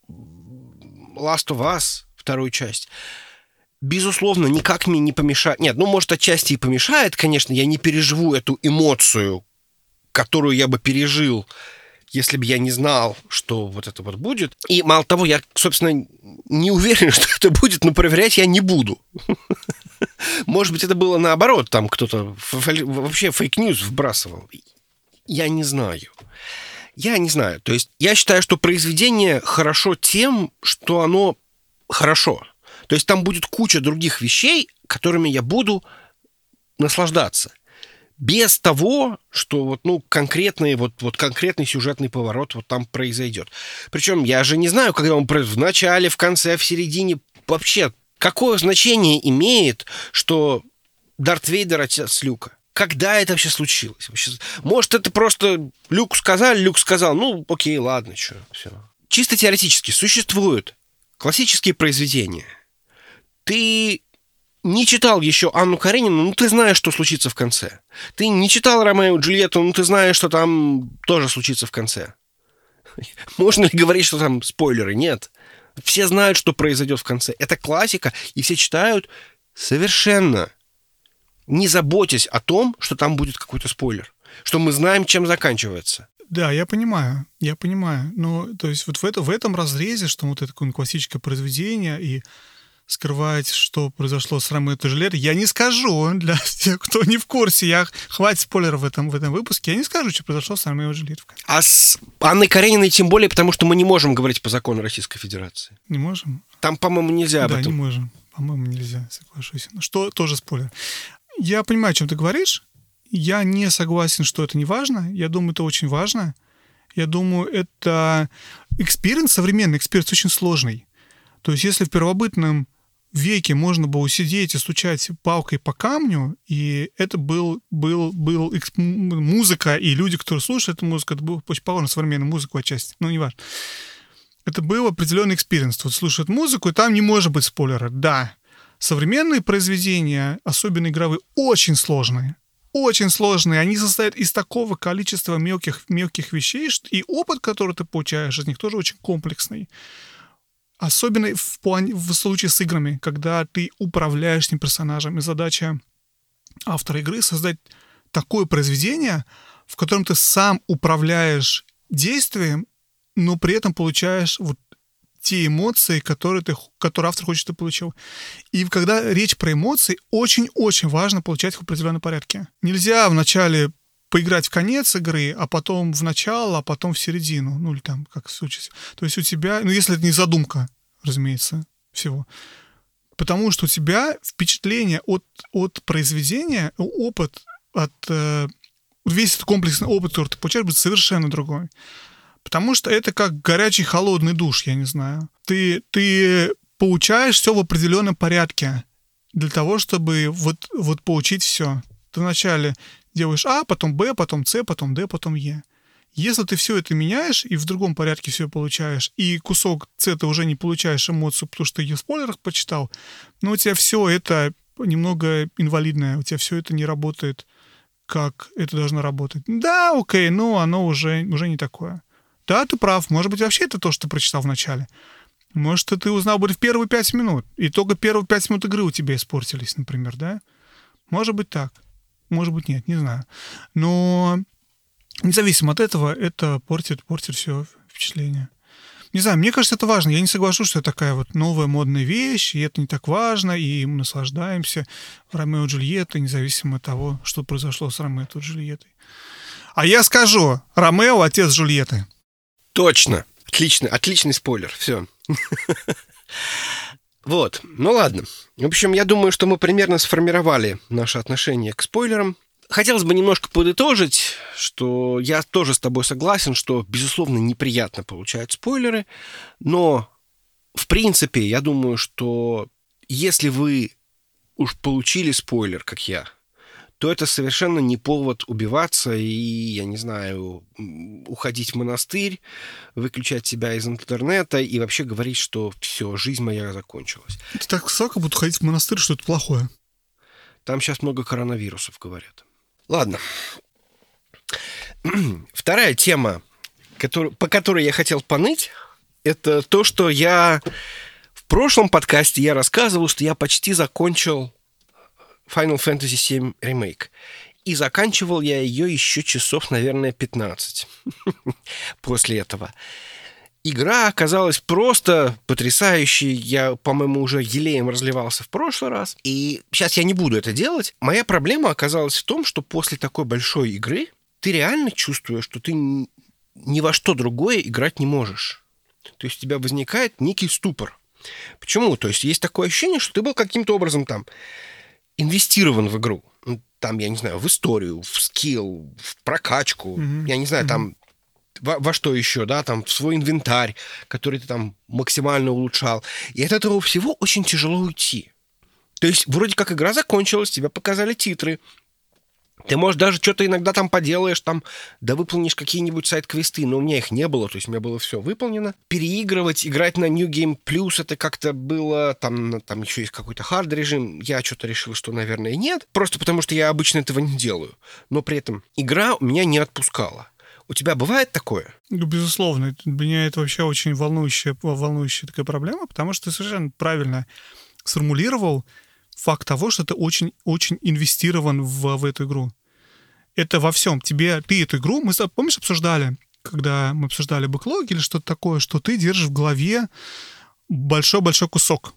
Speaker 2: Last of Us, вторую часть, безусловно, никак мне не помешает. Нет, ну, может, отчасти и помешает, конечно, я не переживу эту эмоцию, которую я бы пережил, если бы я не знал, что вот это вот будет. И мало того, я, собственно, не уверен, что это будет, но проверять я не буду. Может быть, это было наоборот, там кто-то вообще fake news вбрасывал. Я не знаю. Я не знаю. То есть я считаю, что произведение хорошо тем, что оно хорошо – То есть там будет куча других вещей, которыми я буду наслаждаться. Без того, что вот, ну, конкретный, вот, вот конкретный сюжетный поворот вот там произойдет. Причем я же не знаю, когда он в начале, в конце, в середине. Вообще, какое значение имеет, что Дарт Вейдер отец Люка? Когда это вообще случилось? Вообще, может, это просто Люк сказал, Люк сказал, ну, окей, ладно, что, все. Чисто теоретически существуют классические произведения. Ты не читал еще Анну Каренину, ну ты знаешь, что случится в конце. Ты не читал Ромео и Джульетту, ну ты знаешь, что там тоже случится в конце. Можно ли говорить, что там спойлеры? Нет. Все знают, что произойдет в конце. Это классика, и все читают совершенно не заботясь о том, что там будет какой-то спойлер. Что мы знаем, чем заканчивается.
Speaker 1: Да, я понимаю, я понимаю. Но, то есть, вот в, это, в этом разрезе, что вот это такое классическое произведение, и скрывать, что произошло с Ромео Жилет, я не скажу для тех, кто не в курсе. Я хватит спойлеров в этом, в этом выпуске. Я не скажу, что произошло с Ромео Жилет.
Speaker 2: А с Анной Карениной тем более, потому что мы не можем говорить по закону Российской Федерации.
Speaker 1: Не можем?
Speaker 2: Там, по-моему, нельзя об
Speaker 1: да,
Speaker 2: этом.
Speaker 1: не можем. По-моему, нельзя, соглашусь. Ну, что тоже спойлер. Я понимаю, о чем ты говоришь. Я не согласен, что это не важно. Я думаю, это очень важно. Я думаю, это experience, современный experience очень сложный. То есть если в первобытном веке можно было сидеть и стучать палкой по камню, и это был, был, был музыка, и люди, которые слушают эту музыку, это было очень похоже на современную музыку отчасти, ну, не важно. Это был определенный experience. Вот слушают музыку, и там не может быть спойлера. Да, современные произведения, особенно игровые, очень сложные. Очень сложные. Они состоят из такого количества мелких, мелких вещей, и опыт, который ты получаешь из них, тоже очень комплексный. Особенно в, плане, в случае с играми, когда ты управляешь этим персонажем. И задача автора игры создать такое произведение, в котором ты сам управляешь действием, но при этом получаешь вот те эмоции, которые, ты, которые автор хочет, чтобы ты получил. И когда речь про эмоции, очень-очень важно получать их в определенном порядке. Нельзя вначале поиграть в конец игры, а потом в начало, а потом в середину. Ну, или там, как случится. То есть у тебя, ну, если это не задумка, разумеется, всего. Потому что у тебя впечатление от, от произведения, опыт от... Э, весь этот комплексный опыт, который ты получаешь, будет совершенно другой. Потому что это как горячий холодный душ, я не знаю. Ты, ты получаешь все в определенном порядке для того, чтобы вот, вот получить все. Ты вначале делаешь А, потом Б, потом С, потом Д, потом Е. Если ты все это меняешь и в другом порядке все получаешь, и кусок С ты уже не получаешь эмоцию, потому что ты ее в спойлерах почитал, но у тебя все это немного инвалидное, у тебя все это не работает, как это должно работать. Да, окей, но оно уже, уже не такое. Да, ты прав, может быть, вообще это то, что ты прочитал в начале. Может, ты узнал бы в первые пять минут, и только первые пять минут игры у тебя испортились, например, да? Может быть так. Может быть, нет, не знаю. Но независимо от этого, это портит, портит все впечатление. Не знаю, мне кажется, это важно. Я не соглашусь, что это такая вот новая модная вещь, и это не так важно, и мы наслаждаемся Ромео и Джульеттой, независимо от того, что произошло с Ромео и Джульеттой. А я скажу, Ромео — отец Джульетты.
Speaker 2: Точно. Отличный, отличный спойлер. Все. Вот, ну ладно. В общем, я думаю, что мы примерно сформировали наше отношение к спойлерам. Хотелось бы немножко подытожить, что я тоже с тобой согласен, что, безусловно, неприятно получать спойлеры, но, в принципе, я думаю, что если вы уж получили спойлер, как я, то это совершенно не повод убиваться и, я не знаю, уходить в монастырь, выключать себя из интернета и вообще говорить, что все, жизнь моя закончилась.
Speaker 1: Это так сака будут ходить в монастырь, что это плохое.
Speaker 2: Там сейчас много коронавирусов, говорят. Ладно. Вторая тема, который, по которой я хотел поныть, это то, что я в прошлом подкасте я рассказывал, что я почти закончил Final Fantasy VII Remake. И заканчивал я ее еще часов, наверное, 15 после этого. Игра оказалась просто потрясающей. Я, по-моему, уже елеем разливался в прошлый раз. И сейчас я не буду это делать. Моя проблема оказалась в том, что после такой большой игры ты реально чувствуешь, что ты ни во что другое играть не можешь. То есть у тебя возникает некий ступор. Почему? То есть есть такое ощущение, что ты был каким-то образом там инвестирован в игру. Ну, там, я не знаю, в историю, в скилл, в прокачку, mm-hmm. я не знаю, mm-hmm. там во, во что еще, да, там в свой инвентарь, который ты там максимально улучшал. И от этого всего очень тяжело уйти. То есть вроде как игра закончилась, тебя показали титры, ты, может, даже что-то иногда там поделаешь, там, да выполнишь какие-нибудь сайт-квесты, но у меня их не было, то есть у меня было все выполнено. Переигрывать, играть на New Game Plus, это как-то было, там, там еще есть какой-то хард-режим, я что-то решил, что, наверное, нет, просто потому что я обычно этого не делаю. Но при этом игра меня не отпускала. У тебя бывает такое?
Speaker 1: Ну, безусловно. Для меня это вообще очень волнующая, волнующая такая проблема, потому что ты совершенно правильно сформулировал факт того, что ты очень-очень инвестирован в, в эту игру. Это во всем. Тебе, ты эту игру, мы, помнишь, обсуждали, когда мы обсуждали бэклоги или что-то такое, что ты держишь в голове большой-большой кусок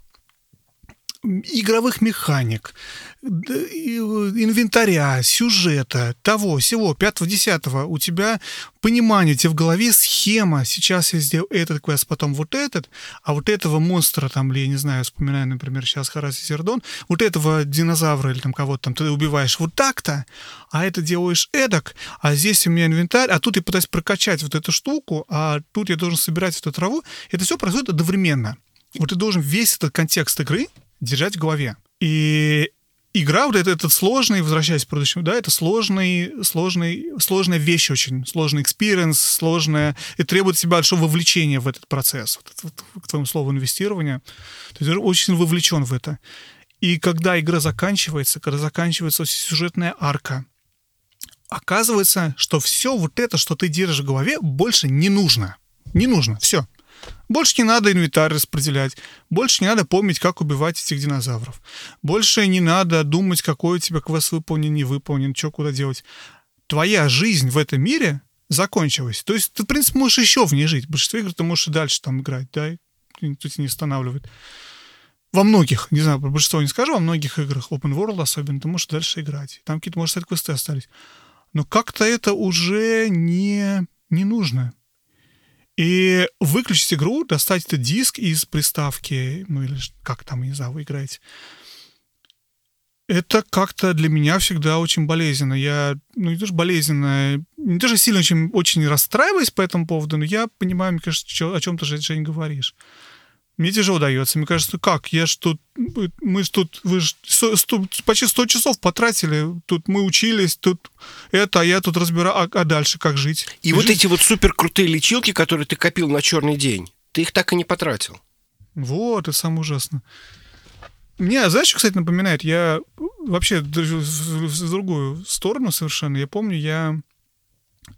Speaker 1: игровых механик, инвентаря, сюжета, того, всего, пятого, десятого, у тебя понимание, у тебя в голове схема, сейчас я сделал этот квест, потом вот этот, а вот этого монстра там, или, я не знаю, вспоминаю, например, сейчас Horizon Zero Dawn, вот этого динозавра или там кого-то там ты убиваешь вот так-то, а это делаешь эдак, а здесь у меня инвентарь, а тут я пытаюсь прокачать вот эту штуку, а тут я должен собирать эту траву, это все происходит одновременно. Вот ты должен весь этот контекст игры держать в голове. И игра, вот этот, этот сложный, возвращаясь к предыдущему, да, это сложный, сложный, сложная вещь очень, сложный experience, сложная, и требует себя большого вовлечения в этот процесс, вот, вот, к твоему слову инвестирования. То есть очень вовлечен в это. И когда игра заканчивается, когда заканчивается сюжетная арка, оказывается, что все вот это, что ты держишь в голове, больше не нужно. Не нужно, все. Больше не надо инвентарь распределять. Больше не надо помнить, как убивать этих динозавров. Больше не надо думать, какой у тебя квест выполнен, не выполнен, что куда делать. Твоя жизнь в этом мире закончилась. То есть ты, в принципе, можешь еще в ней жить. В большинстве игр ты можешь и дальше там играть, да, никто тебя не останавливает. Во многих, не знаю, про большинство не скажу, во многих играх, Open World особенно, ты можешь дальше играть. Там какие-то, может, квесты остались. Но как-то это уже не, не нужно. И выключить игру, достать этот диск из приставки, ну или как там, не знаю, вы играете. Это как-то для меня всегда очень болезненно. Я, ну, не тоже болезненно, не тоже сильно очень, очень расстраиваюсь по этому поводу, но я понимаю, мне кажется, о чем ты, Жень, говоришь мне тяжело дается. Мне кажется, как? Я ж тут, мы ж тут, вы ж почти 100 часов потратили. Тут мы учились, тут это, а я тут разбираю. А, а дальше как жить?
Speaker 2: И
Speaker 1: жить?
Speaker 2: вот эти вот супер крутые лечилки, которые ты копил на черный день, ты их так и не потратил.
Speaker 1: Вот, это самое ужасное. Мне, знаешь, что, кстати, напоминает? Я вообще в другую сторону совершенно. Я помню, я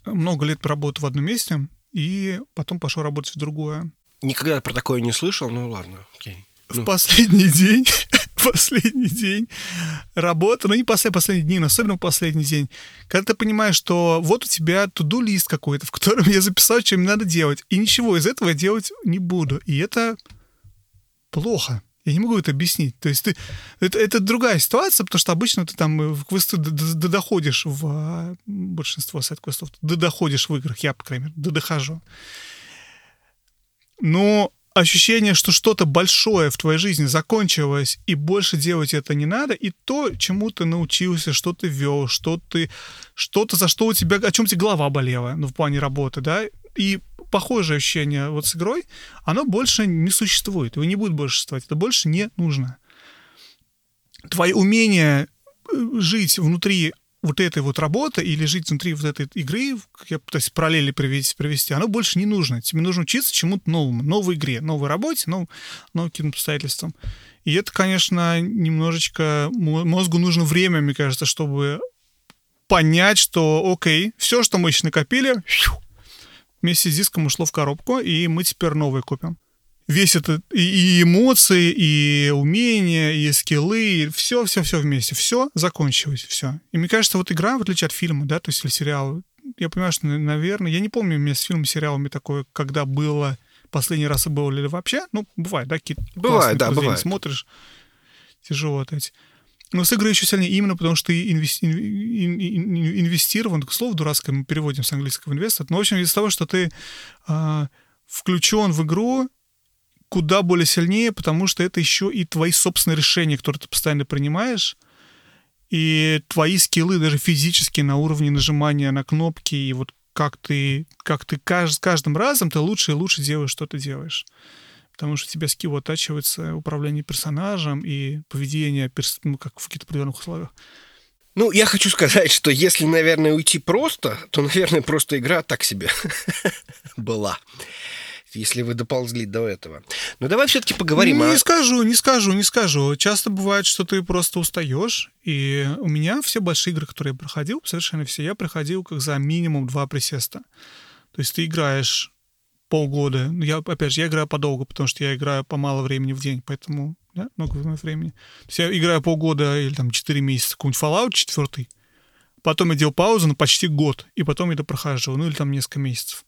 Speaker 1: много лет проработал в одном месте, и потом пошел работать в другое.
Speaker 2: Никогда про такое не слышал, ну ладно, окей.
Speaker 1: В ну. последний день, последний день работы, ну не последний, последний день, но особенно в последний день, когда ты понимаешь, что вот у тебя туду-лист какой-то, в котором я записал, что мне надо делать, и ничего из этого я делать не буду. И это плохо. Я не могу это объяснить. То есть ты, это, это другая ситуация, потому что обычно ты там в квесты доходишь в а, большинство сайт-квестов, доходишь в играх, я, по крайней мере, дохожу но ощущение, что что-то большое в твоей жизни закончилось, и больше делать это не надо, и то, чему ты научился, что ты вел, что ты, что-то, за что у тебя, о чем тебе голова болела, ну, в плане работы, да, и похожее ощущение вот с игрой, оно больше не существует, его не будет больше существовать, это больше не нужно. Твои умения э, жить внутри вот этой вот работы или жить внутри вот этой игры, я пытаюсь параллели привести, привести, оно больше не нужно. Тебе нужно учиться чему-то новому, новой игре, новой работе, нов, новым каким-то обстоятельствам. И это, конечно, немножечко мозгу нужно время, мне кажется, чтобы понять, что, окей, все, что мы еще накопили, вместе с диском ушло в коробку, и мы теперь новые купим весь этот и, и эмоции, и умения, и скиллы, и все, все, все вместе, все закончилось, все. И мне кажется, вот игра, в отличие от фильма, да, то есть или сериала, я понимаю, что, наверное, я не помню у меня с фильмом, сериалами такое, когда было последний раз и было ли вообще, ну, бывает, да, какие-то
Speaker 2: Бывает, да, бывает.
Speaker 1: смотришь, тяжело эти. Но с игрой еще сильнее именно потому, что ты инвести... инвестирован, к слову дурацкое мы переводим с английского инвестор, но, в общем, из-за того, что ты а, включен в игру, куда более сильнее, потому что это еще и твои собственные решения, которые ты постоянно принимаешь, и твои скиллы даже физически на уровне нажимания на кнопки, и вот как ты, как ты кажд, каждым разом ты лучше и лучше делаешь, что ты делаешь. Потому что у тебя скилл оттачивается управление персонажем и поведение, перс... ну, как в каких-то определенных условиях.
Speaker 2: Ну, я хочу сказать, что если, наверное, уйти просто, то, наверное, просто игра так себе была если вы доползли до этого. Но давай все-таки поговорим
Speaker 1: не
Speaker 2: о...
Speaker 1: Скажу, не скажу, не скажу. Часто бывает, что ты просто устаешь. И у меня все большие игры, которые я проходил, совершенно все, я проходил как за минимум два присеста. То есть ты играешь полгода. Ну, я, опять же, я играю подолгу, потому что я играю по мало времени в день, поэтому да, много времени. То есть я играю полгода или там 4 месяца какой-нибудь Fallout 4, потом я делал паузу на почти год, и потом я допрохаживаю, ну или там несколько месяцев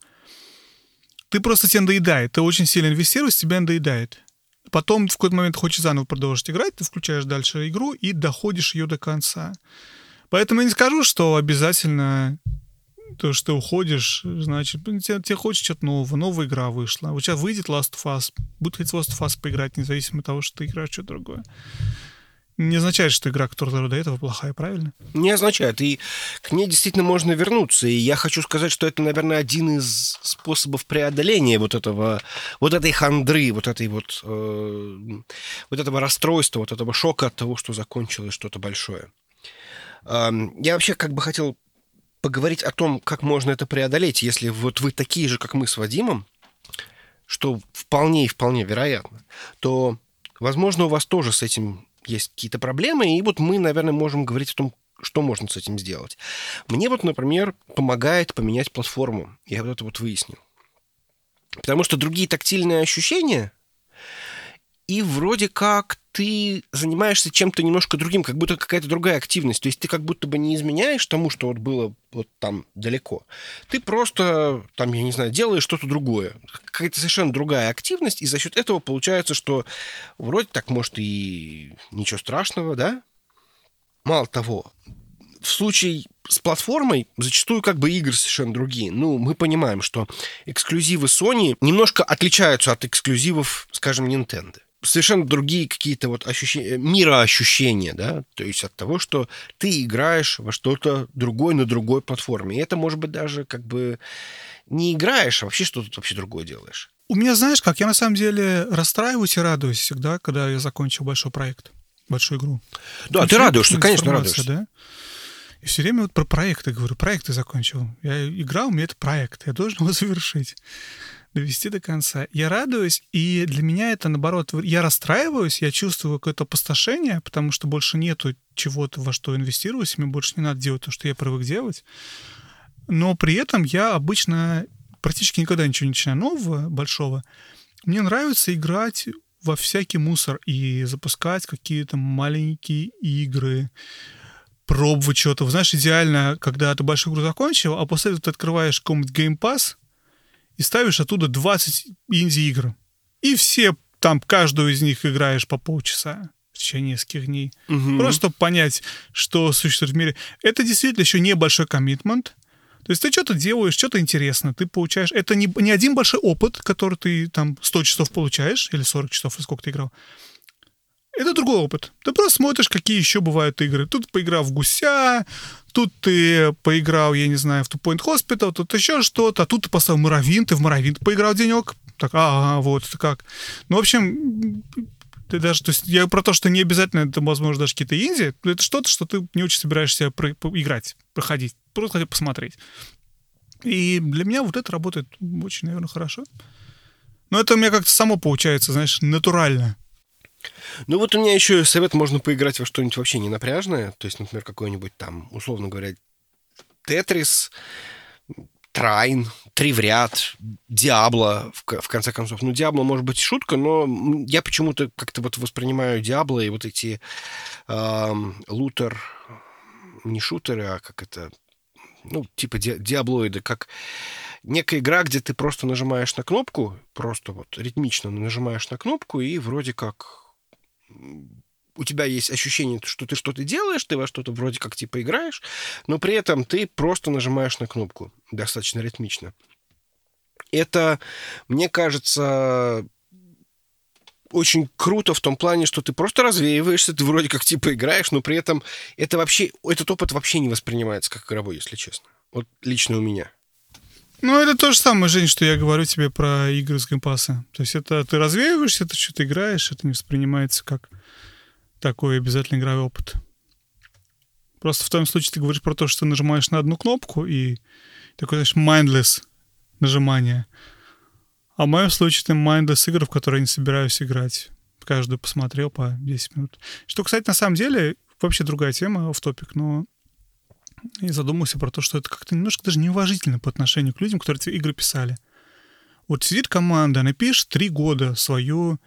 Speaker 1: ты просто тебе надоедает. Ты очень сильно инвестируешь, тебе надоедает. Потом в какой-то момент хочешь заново продолжить играть, ты включаешь дальше игру и доходишь ее до конца. Поэтому я не скажу, что обязательно то, что ты уходишь, значит, тебе, тебе хочется что-то нового, новая игра вышла. Вот сейчас выйдет Last of Us, будет хотеть Last of Us поиграть, независимо от того, что ты играешь что-то другое не означает, что игра, которая до этого плохая, правильно?
Speaker 2: Не означает. И к ней действительно можно вернуться. И я хочу сказать, что это, наверное, один из способов преодоления вот этого, вот этой хандры, вот этой вот, э, вот этого расстройства, вот этого шока от того, что закончилось что-то большое. Э, я вообще как бы хотел поговорить о том, как можно это преодолеть, если вот вы такие же, как мы с Вадимом, что вполне и вполне вероятно, то, возможно, у вас тоже с этим есть какие-то проблемы, и вот мы, наверное, можем говорить о том, что можно с этим сделать. Мне вот, например, помогает поменять платформу. Я вот это вот выяснил. Потому что другие тактильные ощущения, и вроде как ты занимаешься чем-то немножко другим, как будто какая-то другая активность. То есть ты как будто бы не изменяешь тому, что вот было вот там далеко. Ты просто, там, я не знаю, делаешь что-то другое. Какая-то совершенно другая активность, и за счет этого получается, что вроде так, может, и ничего страшного, да? Мало того, в случае с платформой зачастую как бы игры совершенно другие. Ну, мы понимаем, что эксклюзивы Sony немножко отличаются от эксклюзивов, скажем, Nintendo совершенно другие какие-то вот ощущения, мироощущения, да, то есть от того, что ты играешь во что-то другое на другой платформе. И это, может быть, даже как бы не играешь, а вообще что-то вообще другое делаешь.
Speaker 1: У меня, знаешь как, я на самом деле расстраиваюсь и радуюсь всегда, когда я закончил большой проект, большую игру.
Speaker 2: Да, ты радуешься, конечно, радуешься.
Speaker 1: Да? И все время вот про проекты говорю, проекты закончил. Я играл, у меня это проект, я должен его завершить довести до конца. Я радуюсь, и для меня это, наоборот, я расстраиваюсь, я чувствую какое-то опустошение, потому что больше нету чего-то, во что инвестировать, мне больше не надо делать то, что я привык делать. Но при этом я обычно практически никогда ничего не начинаю нового, большого. Мне нравится играть во всякий мусор и запускать какие-то маленькие игры, пробовать что-то. Знаешь, идеально, когда ты большую игру закончил, а после этого ты открываешь какой-нибудь Game Pass, и ставишь оттуда 20 инди-игр. И все там, каждую из них играешь по полчаса в течение нескольких дней. Угу. Просто чтобы понять, что существует в мире. Это действительно еще небольшой коммитмент. То есть ты что-то делаешь, что-то интересно, ты получаешь... Это не, не один большой опыт, который ты там 100 часов получаешь, или 40 часов, или сколько ты играл. Это другой опыт. Ты просто смотришь, какие еще бывают игры. Тут поиграл в гуся, тут ты поиграл, я не знаю, в Two Point Hospital, тут еще что-то, а тут ты поставил Моровин, ты в Моровин поиграл денек. Так, ага, вот это как. Ну, в общем, ты даже, то есть я про то, что не обязательно это, возможно, даже какие-то инди, это что-то, что ты не очень собираешься про- играть, проходить, просто хотя посмотреть. И для меня вот это работает очень, наверное, хорошо. Но это у меня как-то само получается, знаешь, натурально.
Speaker 2: Ну вот у меня еще совет, можно поиграть во что-нибудь вообще не напряжное, то есть, например, какой-нибудь там, условно говоря, Тетрис, Трайн, Три в ряд, Диабло, в, в конце концов. Ну, Диабло может быть шутка, но я почему-то как-то вот воспринимаю Диабло и вот эти э, лутер, не шутеры, а как это, ну, типа ди, диаблоиды, как некая игра, где ты просто нажимаешь на кнопку, просто вот ритмично нажимаешь на кнопку, и вроде как у тебя есть ощущение, что ты что-то делаешь, ты во что-то вроде как типа играешь, но при этом ты просто нажимаешь на кнопку достаточно ритмично. Это, мне кажется, очень круто в том плане, что ты просто развеиваешься, ты вроде как типа играешь, но при этом это вообще, этот опыт вообще не воспринимается как игровой, если честно. Вот лично у меня.
Speaker 1: Ну, это то же самое, Жень, что я говорю тебе про игры с геймпаса. То есть это ты развеиваешься, ты что-то играешь, это не воспринимается как такой обязательный игровой опыт. Просто в том случае ты говоришь про то, что ты нажимаешь на одну кнопку и такой, знаешь, mindless нажимание. А в моем случае это mindless игры, в которые не собираюсь играть. Каждую посмотрел по 10 минут. Что, кстати, на самом деле, вообще другая тема, в топик, но и задумался про то, что это как-то немножко даже неуважительно по отношению к людям, которые эти игры писали. Вот сидит команда, она пишет три года свою,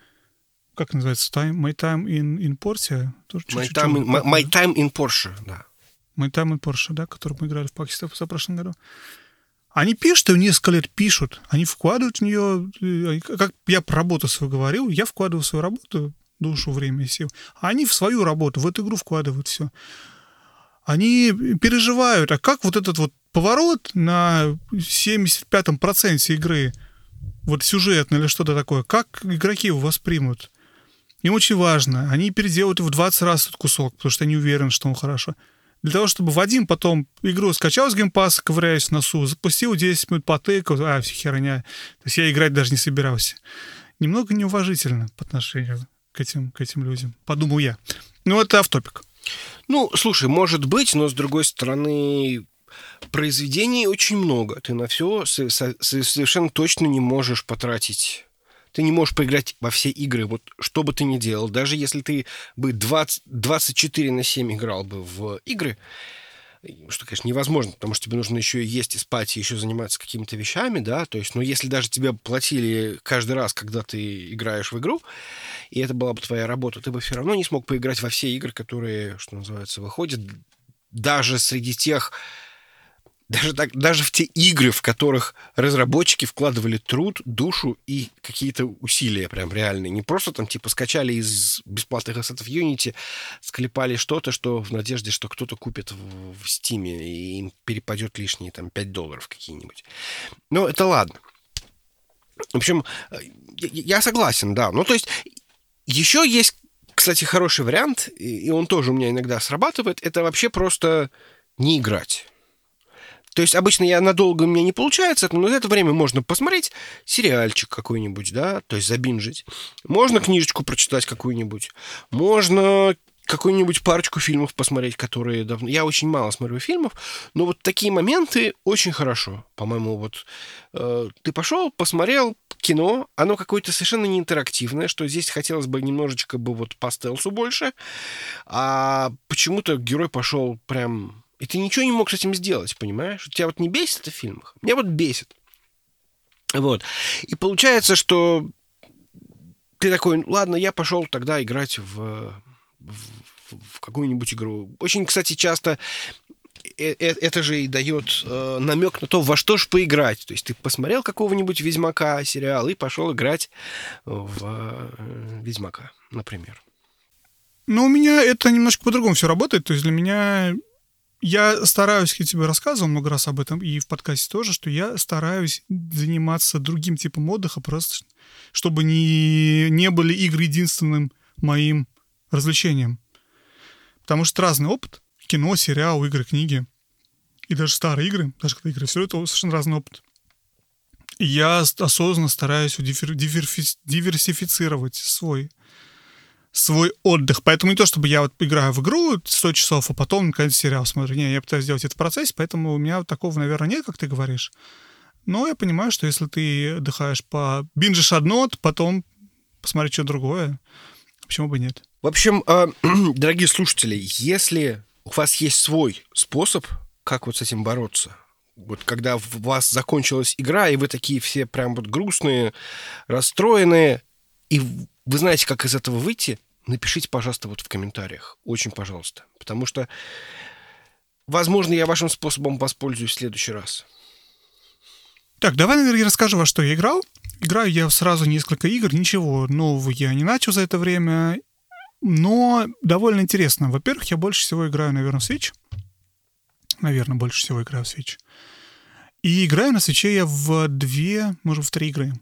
Speaker 1: как называется, time, My Time in, in Porsche?
Speaker 2: Тоже my, time in, my, my Time in Porsche, да.
Speaker 1: My Time in Porsche, да, который мы играли в Пакистане в прошлом году. Они пишут, и несколько лет пишут. Они вкладывают в нее... Как я про работу свою говорил, я вкладываю в свою работу душу, время и сил. А они в свою работу, в эту игру вкладывают все они переживают, а как вот этот вот поворот на 75-м проценте игры, вот сюжетно или что-то такое, как игроки его воспримут? Им очень важно. Они переделают в 20 раз этот кусок, потому что они уверены, что он хорошо. Для того, чтобы Вадим потом игру скачал с Game Pass а, ковыряясь в носу, запустил 10 минут потыкал, а, все херня. То есть я играть даже не собирался. Немного неуважительно по отношению к этим, к этим людям. Подумал я. Ну, это off-topic.
Speaker 2: Ну, слушай, может быть, но с другой стороны, произведений очень много. Ты на все совершенно точно не можешь потратить. Ты не можешь поиграть во все игры, вот что бы ты ни делал. Даже если ты бы 20, 24 на 7 играл бы в игры, что, конечно, невозможно, потому что тебе нужно еще и есть, и спать, и еще заниматься какими-то вещами, да, то есть, но если даже тебе платили каждый раз, когда ты играешь в игру, и это была бы твоя работа, ты бы все равно не смог поиграть во все игры, которые, что называется, выходят, даже среди тех даже, так, даже в те игры, в которых разработчики вкладывали труд, душу и какие-то усилия прям реальные. Не просто там типа скачали из бесплатных ассетов Unity, склепали что-то, что в надежде, что кто-то купит в, в Steam и им перепадет лишние там 5 долларов какие-нибудь. Но это ладно. В общем, я, я согласен, да. Ну, то есть, еще есть, кстати, хороший вариант, и он тоже у меня иногда срабатывает, это вообще просто не играть. То есть обычно я надолго у меня не получается, но за это время можно посмотреть сериальчик какой-нибудь, да, то есть забинжить. Можно книжечку прочитать какую-нибудь. Можно какую-нибудь парочку фильмов посмотреть, которые давно... Я очень мало смотрю фильмов, но вот такие моменты очень хорошо, по-моему. Вот э, ты пошел, посмотрел кино, оно какое-то совершенно не интерактивное, что здесь хотелось бы немножечко бы вот по стелсу больше, а почему-то герой пошел прям и ты ничего не мог с этим сделать, понимаешь? Тебя вот не бесит это в фильмах? Меня вот бесит. Вот. И получается, что ты такой, ладно, я пошел тогда играть в, в, в какую-нибудь игру. Очень, кстати, часто э, э, это же и дает э, намек на то, во что же поиграть. То есть ты посмотрел какого-нибудь Ведьмака сериал и пошел играть в э, Ведьмака, например.
Speaker 1: Ну, у меня это немножко по-другому все работает. То есть для меня я стараюсь, я тебе рассказывал много раз об этом, и в подкасте тоже, что я стараюсь заниматься другим типом отдыха, просто чтобы не, не были игры единственным моим развлечением. Потому что разный опыт. Кино, сериал, игры, книги. И даже старые игры, даже когда игры, все это совершенно разный опыт. Я осознанно стараюсь диверсифицировать свой свой отдых. Поэтому не то, чтобы я вот играю в игру 100 часов, а потом наконец сериал смотрю. Не, я пытаюсь сделать это в процессе, поэтому у меня такого, наверное, нет, как ты говоришь. Но я понимаю, что если ты отдыхаешь по... бинжишь одно, то потом посмотреть что-то другое. Почему бы нет?
Speaker 2: В общем, а, дорогие слушатели, если у вас есть свой способ, как вот с этим бороться, вот когда у вас закончилась игра, и вы такие все прям вот грустные, расстроенные, и вы знаете, как из этого выйти, напишите, пожалуйста, вот в комментариях. Очень пожалуйста. Потому что, возможно, я вашим способом воспользуюсь в следующий раз.
Speaker 1: Так, давай, наверное, я расскажу, во что я играл. Играю я сразу несколько игр, ничего нового я не начал за это время, но довольно интересно. Во-первых, я больше всего играю, наверное, в Switch. Наверное, больше всего играю в Switch. И играю на свече я в две, может, в три игры.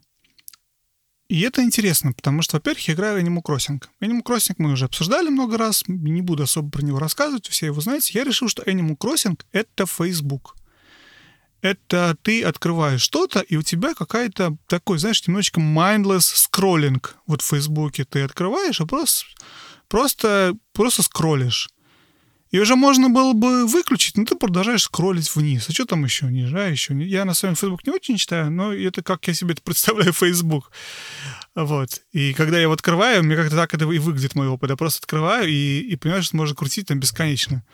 Speaker 1: И это интересно, потому что, во-первых, я играю Animal Crossing. Animal Crossing мы уже обсуждали много раз, не буду особо про него рассказывать, все его знаете. Я решил, что Animal Crossing — это Facebook. Это ты открываешь что-то, и у тебя какая-то такой, знаешь, немножечко mindless скроллинг. Вот в Фейсбуке ты открываешь, а просто, просто, просто скроллишь. И уже можно было бы выключить, но ты продолжаешь скроллить вниз. А что там еще? Ниже, а еще? Я на своем Facebook не очень читаю, но это как я себе это представляю Facebook. Вот. И когда я его открываю, мне как-то так это и выглядит мой опыт. Я просто открываю и, и понимаю, что можно крутить там бесконечно.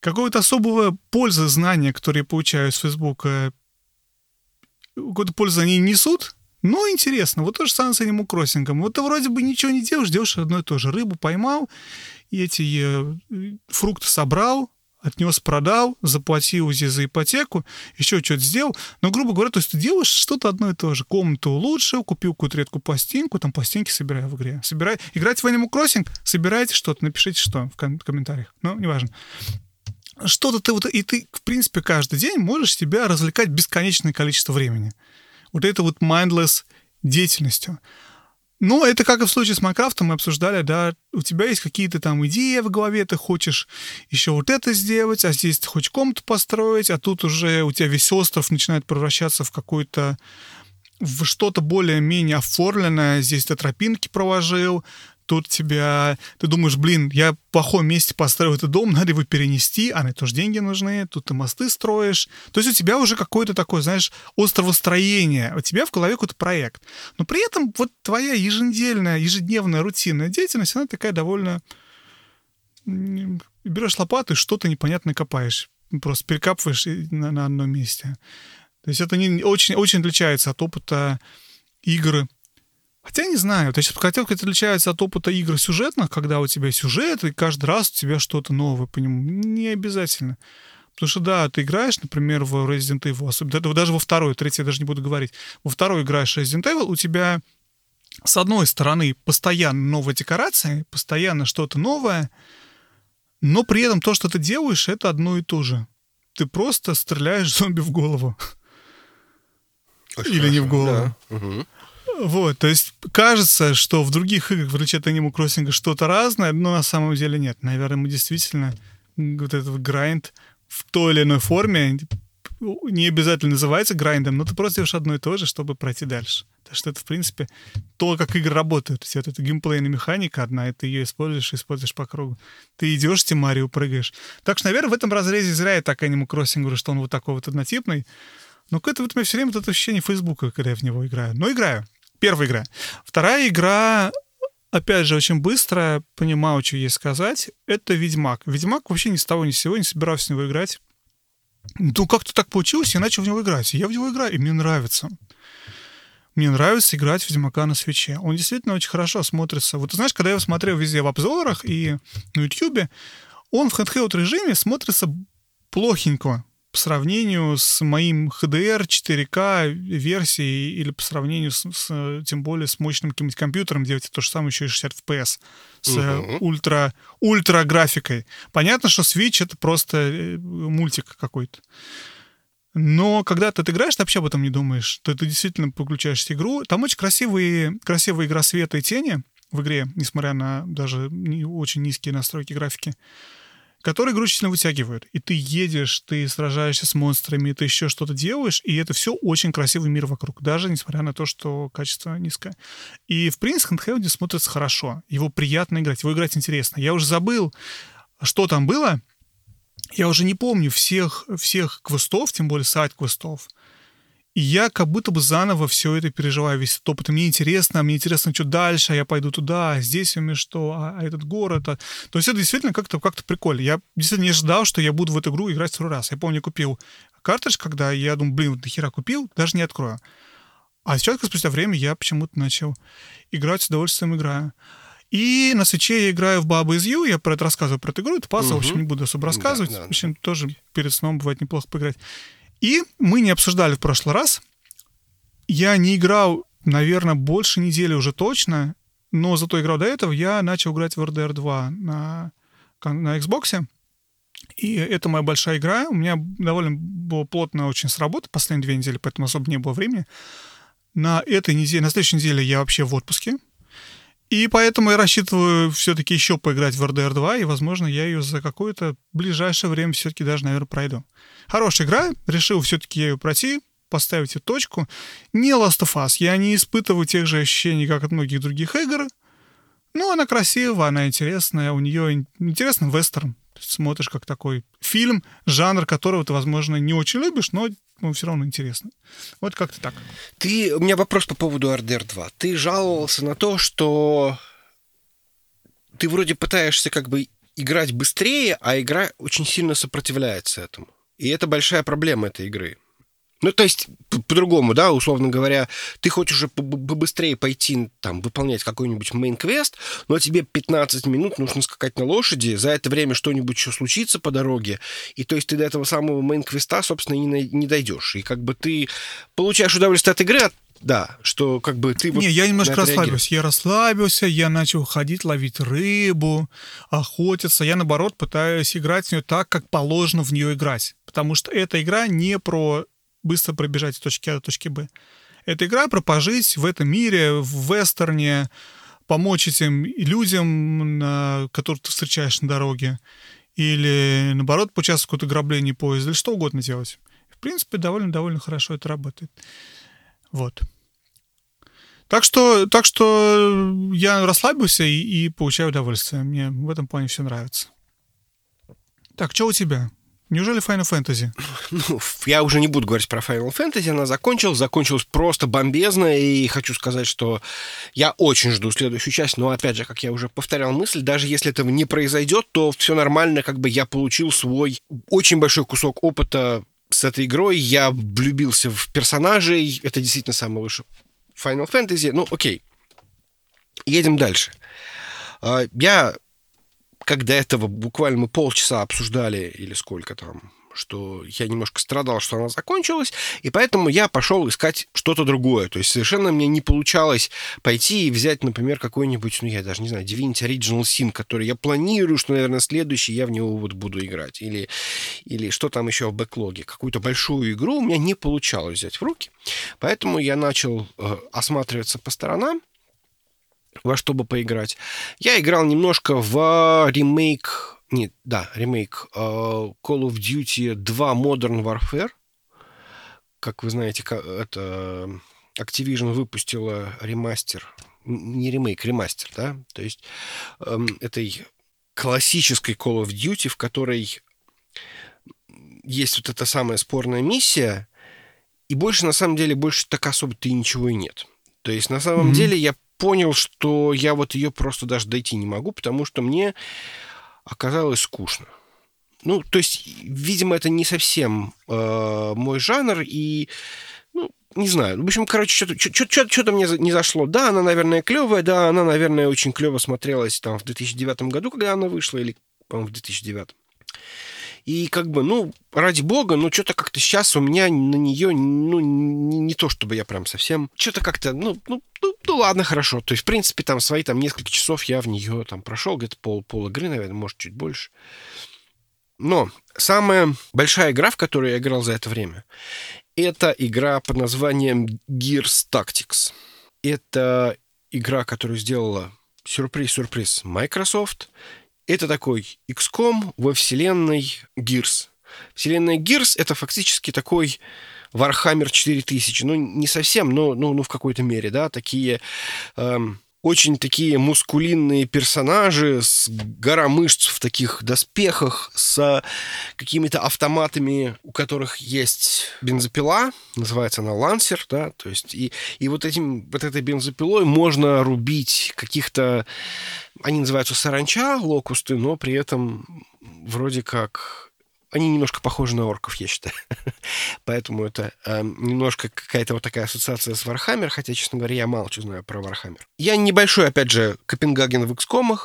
Speaker 1: Какого-то особого пользы знания, которые я получаю с Facebook, какой-то пользы они несут, но интересно. Вот то же самое с Animal Crossing. Вот ты вроде бы ничего не делаешь, делаешь одно и то же. Рыбу поймал, эти э, фрукты собрал, отнес, продал, заплатил за ипотеку, еще что-то сделал. Но, грубо говоря, то есть ты делаешь что-то одно и то же. Комнату улучшил, купил какую-то редкую пластинку, там пластинки собираю в игре. Собирай... Играть в Animal Crossing, собирайте что-то, напишите что в ком- комментариях. Ну, неважно. Что-то ты вот... И ты, в принципе, каждый день можешь себя развлекать бесконечное количество времени. Вот это вот mindless деятельностью. Ну, это как и в случае с Майнкрафтом мы обсуждали, да, у тебя есть какие-то там идеи в голове, ты хочешь еще вот это сделать, а здесь ты хочешь комнату построить, а тут уже у тебя весь остров начинает превращаться в какой-то в что-то более-менее оформленное. Здесь ты тропинки проложил, тут тебя... Ты думаешь, блин, я в плохом месте построил этот дом, надо его перенести, а на это тоже деньги нужны, тут ты мосты строишь. То есть у тебя уже какое-то такое, знаешь, островостроение, у тебя в голове какой-то проект. Но при этом вот твоя еженедельная, ежедневная рутинная деятельность, она такая довольно... Берешь лопату и что-то непонятное копаешь. Просто перекапываешь на, на одном месте. То есть это не, очень, очень отличается от опыта игры Хотя не знаю, то есть хотелка отличается от опыта игр сюжетных, когда у тебя сюжет, и каждый раз у тебя что-то новое по нему. Не обязательно. Потому что, да, ты играешь, например, в Resident Evil, особенно, даже во второй, третий я даже не буду говорить. Во второй играешь Resident Evil, у тебя с одной стороны постоянно новая декорация, постоянно что-то новое, но при этом то, что ты делаешь, это одно и то же. Ты просто стреляешь зомби в голову. Очень Или хорошо, не в голову. Да. Угу. Вот, то есть кажется, что в других играх в рычат Animal Crossing что-то разное, но на самом деле нет. Наверное, мы действительно вот этот грайнд в той или иной форме не обязательно называется грайндом, но ты просто делаешь одно и то же, чтобы пройти дальше. Так что это, в принципе, то, как игры работают. То есть вот эта геймплейная механика одна, и ты ее используешь используешь по кругу. Ты идешь, в Марио прыгаешь. Так что, наверное, в этом разрезе зря я так Animal Crossing говорю, что он вот такой вот однотипный. Но какое-то вот у меня все время вот это ощущение Фейсбука, когда я в него играю. Но играю. Первая игра. Вторая игра, опять же, очень быстро, понимаю, что ей сказать, это Ведьмак. Ведьмак вообще ни с того ни с сего не собирался в него играть. Ну, как-то так получилось, я начал в него играть. Я в него играю, и мне нравится. Мне нравится играть в Ведьмака на свече. Он действительно очень хорошо смотрится. Вот знаешь, когда я его смотрел везде в обзорах и на Ютьюбе, он в handheld режиме смотрится плохенько по сравнению с моим HDR 4К версией или по сравнению с, с тем более с мощным каким-нибудь компьютером, где у тебя то же самое еще и 60 FPS с угу. ультра, ультра графикой. Понятно, что Switch это просто э, мультик какой-то. Но когда ты играешь, ты вообще об этом не думаешь. То ты действительно подключаешь игру. Там очень красивые, красивая игра света и тени в игре, несмотря на даже не очень низкие настройки графики которые игру сильно вытягивают. И ты едешь, ты сражаешься с монстрами, ты еще что-то делаешь, и это все очень красивый мир вокруг, даже несмотря на то, что качество низкое. И, в принципе, Handheld смотрится хорошо. Его приятно играть, его играть интересно. Я уже забыл, что там было, я уже не помню всех, всех квестов, тем более сайт-квестов. И я как будто бы заново все это переживаю, весь этот опыт. И мне интересно, мне интересно, что дальше, а я пойду туда, а здесь у меня что, а, а этот город. А... То есть это действительно как-то как прикольно. Я действительно не ожидал, что я буду в эту игру играть второй раз. Я помню, купил картридж, когда я думаю, блин, вот нахера купил, даже не открою. А сейчас, спустя время, я почему-то начал играть с удовольствием играю. И на свече я играю в Бабу из Ю, я про это рассказываю, про эту игру, это пазл, угу. в общем, не буду особо рассказывать. Да, да. В общем, тоже перед сном бывает неплохо поиграть. И мы не обсуждали в прошлый раз. Я не играл, наверное, больше недели уже точно, но зато играл до этого. Я начал играть в RDR 2 на, на Xbox. И это моя большая игра. У меня довольно было плотно очень с работы последние две недели, поэтому особо не было времени. на этой неделе, на следующей неделе я вообще в отпуске. И поэтому я рассчитываю все-таки еще поиграть в RDR 2, и, возможно, я ее за какое-то ближайшее время все-таки даже, наверное, пройду. Хорошая игра, решил все-таки ее пройти, поставить эту точку. Не Last of Us, я не испытываю тех же ощущений, как от многих других игр, но она красивая, она интересная, у нее интересный вестерн. Смотришь как такой фильм, жанр которого ты, возможно, не очень любишь, но ну, все равно интересно. Вот как-то так.
Speaker 2: Ты, у меня вопрос по поводу RDR 2. Ты жаловался на то, что ты вроде пытаешься как бы играть быстрее, а игра очень сильно сопротивляется этому. И это большая проблема этой игры. Ну, то есть, по-другому, да, условно говоря, ты хочешь уже побыстрее пойти, там, выполнять какой-нибудь main-квест, но тебе 15 минут нужно скакать на лошади, за это время что-нибудь еще случится по дороге, и то есть ты до этого самого main-квеста, собственно, не, не дойдешь. И как бы ты получаешь удовольствие от игры, да, что как бы ты...
Speaker 1: Вот не, я немножко расслабился. Я расслабился, я начал ходить, ловить рыбу, охотиться. Я, наоборот, пытаюсь играть в нее так, как положено в нее играть. Потому что эта игра не про быстро пробежать от точки А до точки Б. Это игра про пожить в этом мире, в вестерне, помочь этим людям, которых ты встречаешь на дороге, или, наоборот, поучаствовать в каком-то граблении поезда, или что угодно делать. В принципе, довольно-довольно хорошо это работает. Вот. Так что, так что я расслабился и, и получаю удовольствие. Мне в этом плане все нравится. Так, что у тебя? Неужели Final Fantasy?
Speaker 2: Ну, я уже не буду говорить про Final Fantasy, она закончилась, закончилась просто бомбезно, и хочу сказать, что я очень жду следующую часть, но, опять же, как я уже повторял мысль, даже если этого не произойдет, то все нормально, как бы я получил свой очень большой кусок опыта с этой игрой, я влюбился в персонажей, это действительно самый лучший Final Fantasy, ну, окей. Едем дальше. А, я как до этого буквально мы полчаса обсуждали, или сколько там, что я немножко страдал, что она закончилась, и поэтому я пошел искать что-то другое. То есть совершенно мне не получалось пойти и взять, например, какой-нибудь, ну, я даже не знаю, Divinity Original Sin, который я планирую, что, наверное, следующий я в него вот буду играть. Или, или что там еще в бэклоге. Какую-то большую игру у меня не получалось взять в руки. Поэтому я начал э, осматриваться по сторонам, во что бы поиграть. Я играл немножко в ремейк, нет, да, ремейк э, Call of Duty 2 Modern Warfare. Как вы знаете, это Activision выпустила ремастер, не ремейк, ремастер, да, то есть э, этой классической Call of Duty, в которой есть вот эта самая спорная миссия, и больше, на самом деле, больше так особо-то и ничего и нет. То есть, на самом mm-hmm. деле, я понял, что я вот ее просто даже дойти не могу, потому что мне оказалось скучно. Ну, то есть, видимо, это не совсем э, мой жанр, и, ну, не знаю. В общем, короче, что-то, что-то, что-то мне не зашло. Да, она, наверное, клевая, да, она, наверное, очень клево смотрелась там в 2009 году, когда она вышла, или, по-моему, в 2009. И как бы, ну, ради бога, ну, что-то как-то сейчас у меня на нее, ну, не, не то, чтобы я прям совсем... Что-то как-то, ну, ну, ну, ну, ладно, хорошо. То есть, в принципе, там свои там несколько часов я в нее там прошел, где-то пол, пол игры, наверное, может, чуть больше. Но самая большая игра, в которую я играл за это время, это игра под названием Gears Tactics. Это игра, которую сделала сюрприз-сюрприз Microsoft это такой XCOM во вселенной Gears. Вселенная Gears — это фактически такой Warhammer 4000. Ну, не совсем, но ну, ну, в какой-то мере, да, такие... Эм, очень такие мускулинные персонажи с гора мышц в таких доспехах, с какими-то автоматами, у которых есть бензопила, называется она лансер, да, то есть и, и вот этим, вот этой бензопилой можно рубить каких-то, они называются саранча, locust ы, но при этом вроде как они немножко похожи на орков, я считаю. Поэтому это э, немножко какая-то вот такая ассоциация с Warhammer, хотя, честно говоря, я мало что знаю про Warhammer. Я небольшой, опять же, Копенгаген в XCOM,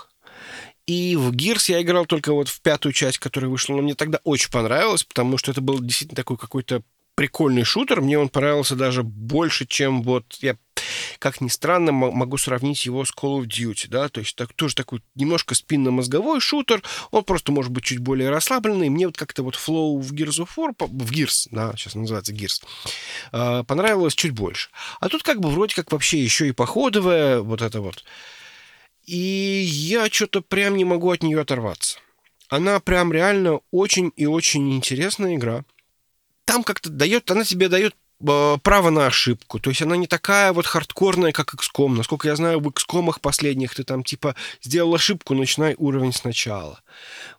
Speaker 2: и в Gears я играл только вот в пятую часть, которая вышла, но мне тогда очень понравилось, потому что это был действительно такой какой-то прикольный шутер. Мне он понравился даже больше, чем вот я как ни странно, могу сравнить его с Call of Duty, да, то есть так, тоже такой немножко спинно-мозговой шутер, он просто может быть чуть более расслабленный. Мне вот как-то вот флоу в Gears of War, в Gears, да, сейчас называется Gears, э, понравилось чуть больше. А тут как бы вроде как вообще еще и походовая, вот это вот. И я что-то прям не могу от нее оторваться. Она прям реально очень и очень интересная игра. Там как-то дает, она тебе дает право на ошибку. То есть она не такая вот хардкорная, как XCOM. Насколько я знаю, в XCOM последних ты там типа сделал ошибку, начинай уровень сначала.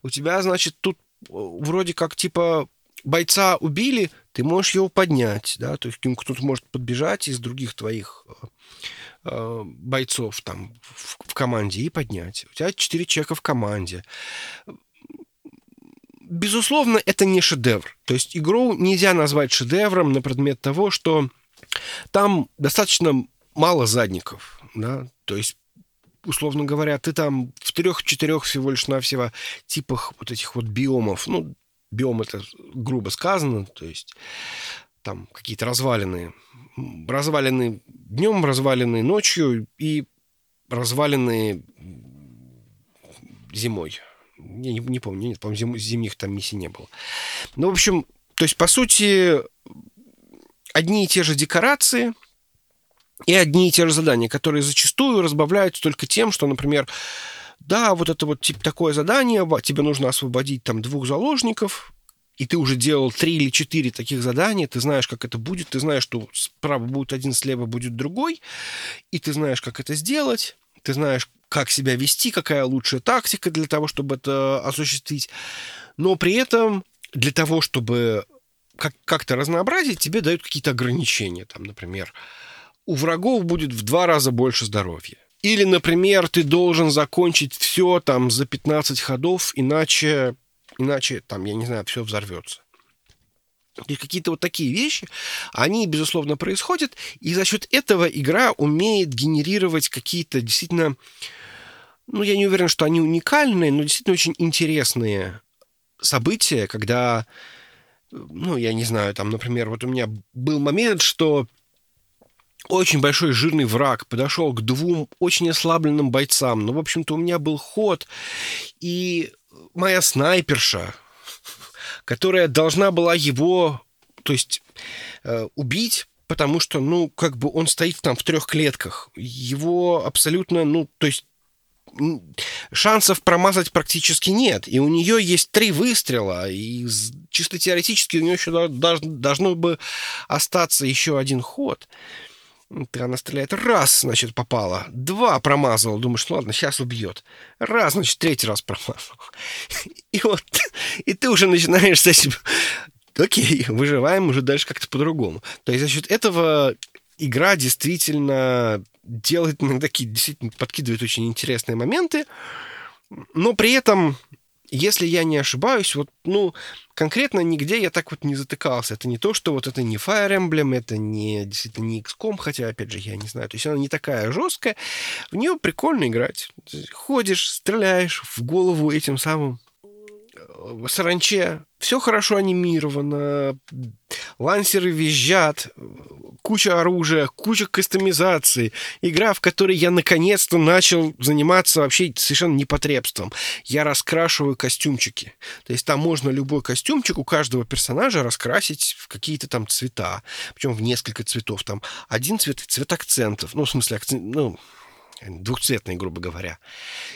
Speaker 2: У тебя, значит, тут э, вроде как типа бойца убили, ты можешь его поднять, да, то есть кто-то может подбежать из других твоих э, э, бойцов там в, в команде и поднять. У тебя четыре человека в команде. Безусловно, это не шедевр. То есть игру нельзя назвать шедевром на предмет того, что там достаточно мало задников, да, то есть условно говоря, ты там в трех-четырех всего лишь навсего типах вот этих вот биомов, ну, биом это грубо сказано, то есть там какие-то развалины, развалины днем, развалины ночью и развалины зимой. Я не, не помню, нет, по-моему, зим, зимних там миссий не было. Ну, в общем, то есть, по сути, одни и те же декорации и одни и те же задания, которые зачастую разбавляются только тем, что, например, да, вот это вот типа такое задание, тебе нужно освободить там двух заложников, и ты уже делал три или четыре таких задания, ты знаешь, как это будет, ты знаешь, что справа будет один, слева будет другой, и ты знаешь, как это сделать, ты знаешь, как себя вести, какая лучшая тактика для того, чтобы это осуществить. Но при этом для того, чтобы как- как-то разнообразить, тебе дают какие-то ограничения. Там, например, у врагов будет в два раза больше здоровья. Или, например, ты должен закончить все там за 15 ходов, иначе, иначе там, я не знаю, все взорвется. И какие-то вот такие вещи, они, безусловно, происходят, и за счет этого игра умеет генерировать какие-то действительно, ну, я не уверен, что они уникальные, но действительно очень интересные события, когда, ну, я не знаю, там, например, вот у меня был момент, что очень большой жирный враг подошел к двум очень ослабленным бойцам. Ну, в общем-то, у меня был ход, и моя снайперша, которая должна была его, то есть, э, убить, потому что, ну, как бы он стоит там в трех клетках. Его абсолютно, ну, то есть шансов промазать практически нет. И у нее есть три выстрела, и чисто теоретически у нее еще должно бы остаться еще один ход. Она стреляет. Раз, значит, попала. Два промазала. Думаешь, ну ладно, сейчас убьет. Раз, значит, третий раз промазал. И вот, и ты уже начинаешь с этим... Окей, выживаем уже дальше как-то по-другому. То есть за счет этого игра действительно делает иногда такие, действительно подкидывает очень интересные моменты, но при этом если я не ошибаюсь, вот, ну, конкретно нигде я так вот не затыкался. Это не то, что вот это не Fire Emblem, это не действительно не XCOM, хотя, опять же, я не знаю. То есть она не такая жесткая. В нее прикольно играть. Ходишь, стреляешь в голову этим самым саранче все хорошо анимировано, лансеры визжат, куча оружия, куча кастомизации. Игра, в которой я наконец-то начал заниматься вообще совершенно непотребством. Я раскрашиваю костюмчики. То есть там можно любой костюмчик у каждого персонажа раскрасить в какие-то там цвета. Причем в несколько цветов. Там один цвет, цвет акцентов. Ну, в смысле, акцент, ну, двухцветные, грубо говоря.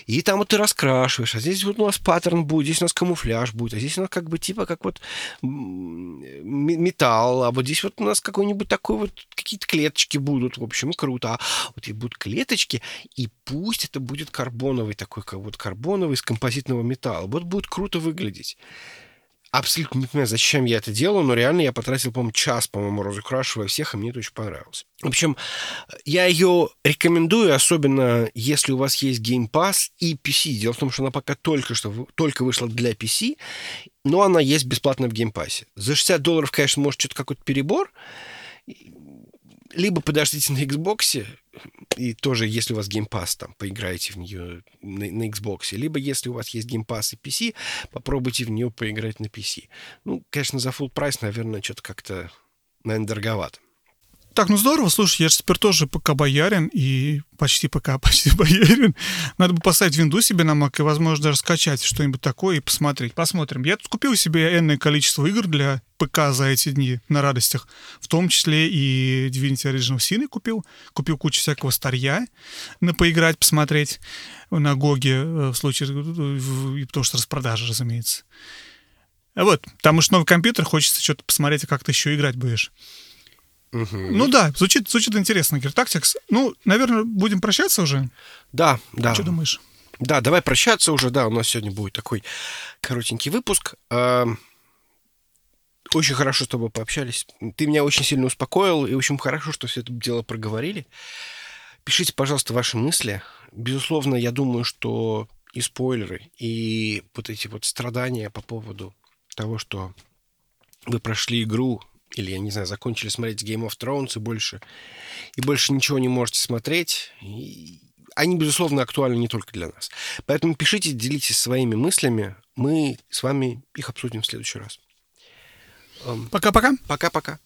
Speaker 2: И там вот ты раскрашиваешь, а здесь вот у нас паттерн будет, здесь у нас камуфляж будет, а здесь у нас как бы типа как вот металл, а вот здесь вот у нас какой-нибудь такой вот какие-то клеточки будут, в общем, круто. А вот и будут клеточки, и пусть это будет карбоновый такой, как вот карбоновый из композитного металла. Вот будет круто выглядеть абсолютно не понимаю, зачем я это делаю, но реально я потратил, по-моему, час, по-моему, разукрашивая всех, и мне это очень понравилось. В общем, я ее рекомендую, особенно если у вас есть Game Pass и PC. Дело в том, что она пока только что только вышла для PC, но она есть бесплатно в Game Pass. За 60 долларов, конечно, может что-то какой-то перебор, либо подождите на Xbox, и тоже, если у вас Game Pass, там, поиграйте в нее на, на Xbox, либо если у вас есть Game Pass и PC, попробуйте в нее поиграть на PC. Ну, конечно, за full прайс, наверное, что-то как-то, наверное, дороговато.
Speaker 1: Так, ну здорово, слушай, я же теперь тоже пока боярин и почти пока почти боярин. Надо бы поставить винду себе на Mac и, возможно, даже скачать что-нибудь такое и посмотреть. Посмотрим. Я тут купил себе энное количество игр для ПК за эти дни на радостях. В том числе и Divinity Original Sin купил. Купил кучу всякого старья на поиграть, посмотреть на Гоге э, в случае, э, потому что распродажа, разумеется. Вот, там уж новый компьютер, хочется что-то посмотреть, как ты еще играть будешь. Угу. Ну да, звучит, звучит интересно, Tactics. Ну, наверное, будем прощаться уже?
Speaker 2: Да, да.
Speaker 1: Что думаешь?
Speaker 2: Да, давай прощаться уже, да, у нас сегодня будет такой коротенький выпуск. Очень хорошо с тобой пообщались. Ты меня очень сильно успокоил, и очень хорошо, что все это дело проговорили. Пишите, пожалуйста, ваши мысли. Безусловно, я думаю, что и спойлеры, и вот эти вот страдания по поводу того, что вы прошли игру или, я не знаю, закончили смотреть Game of Thrones и больше, и больше ничего не можете смотреть, и они, безусловно, актуальны не только для нас. Поэтому пишите, делитесь своими мыслями. Мы с вами их обсудим в следующий раз.
Speaker 1: Пока-пока.
Speaker 2: Пока-пока.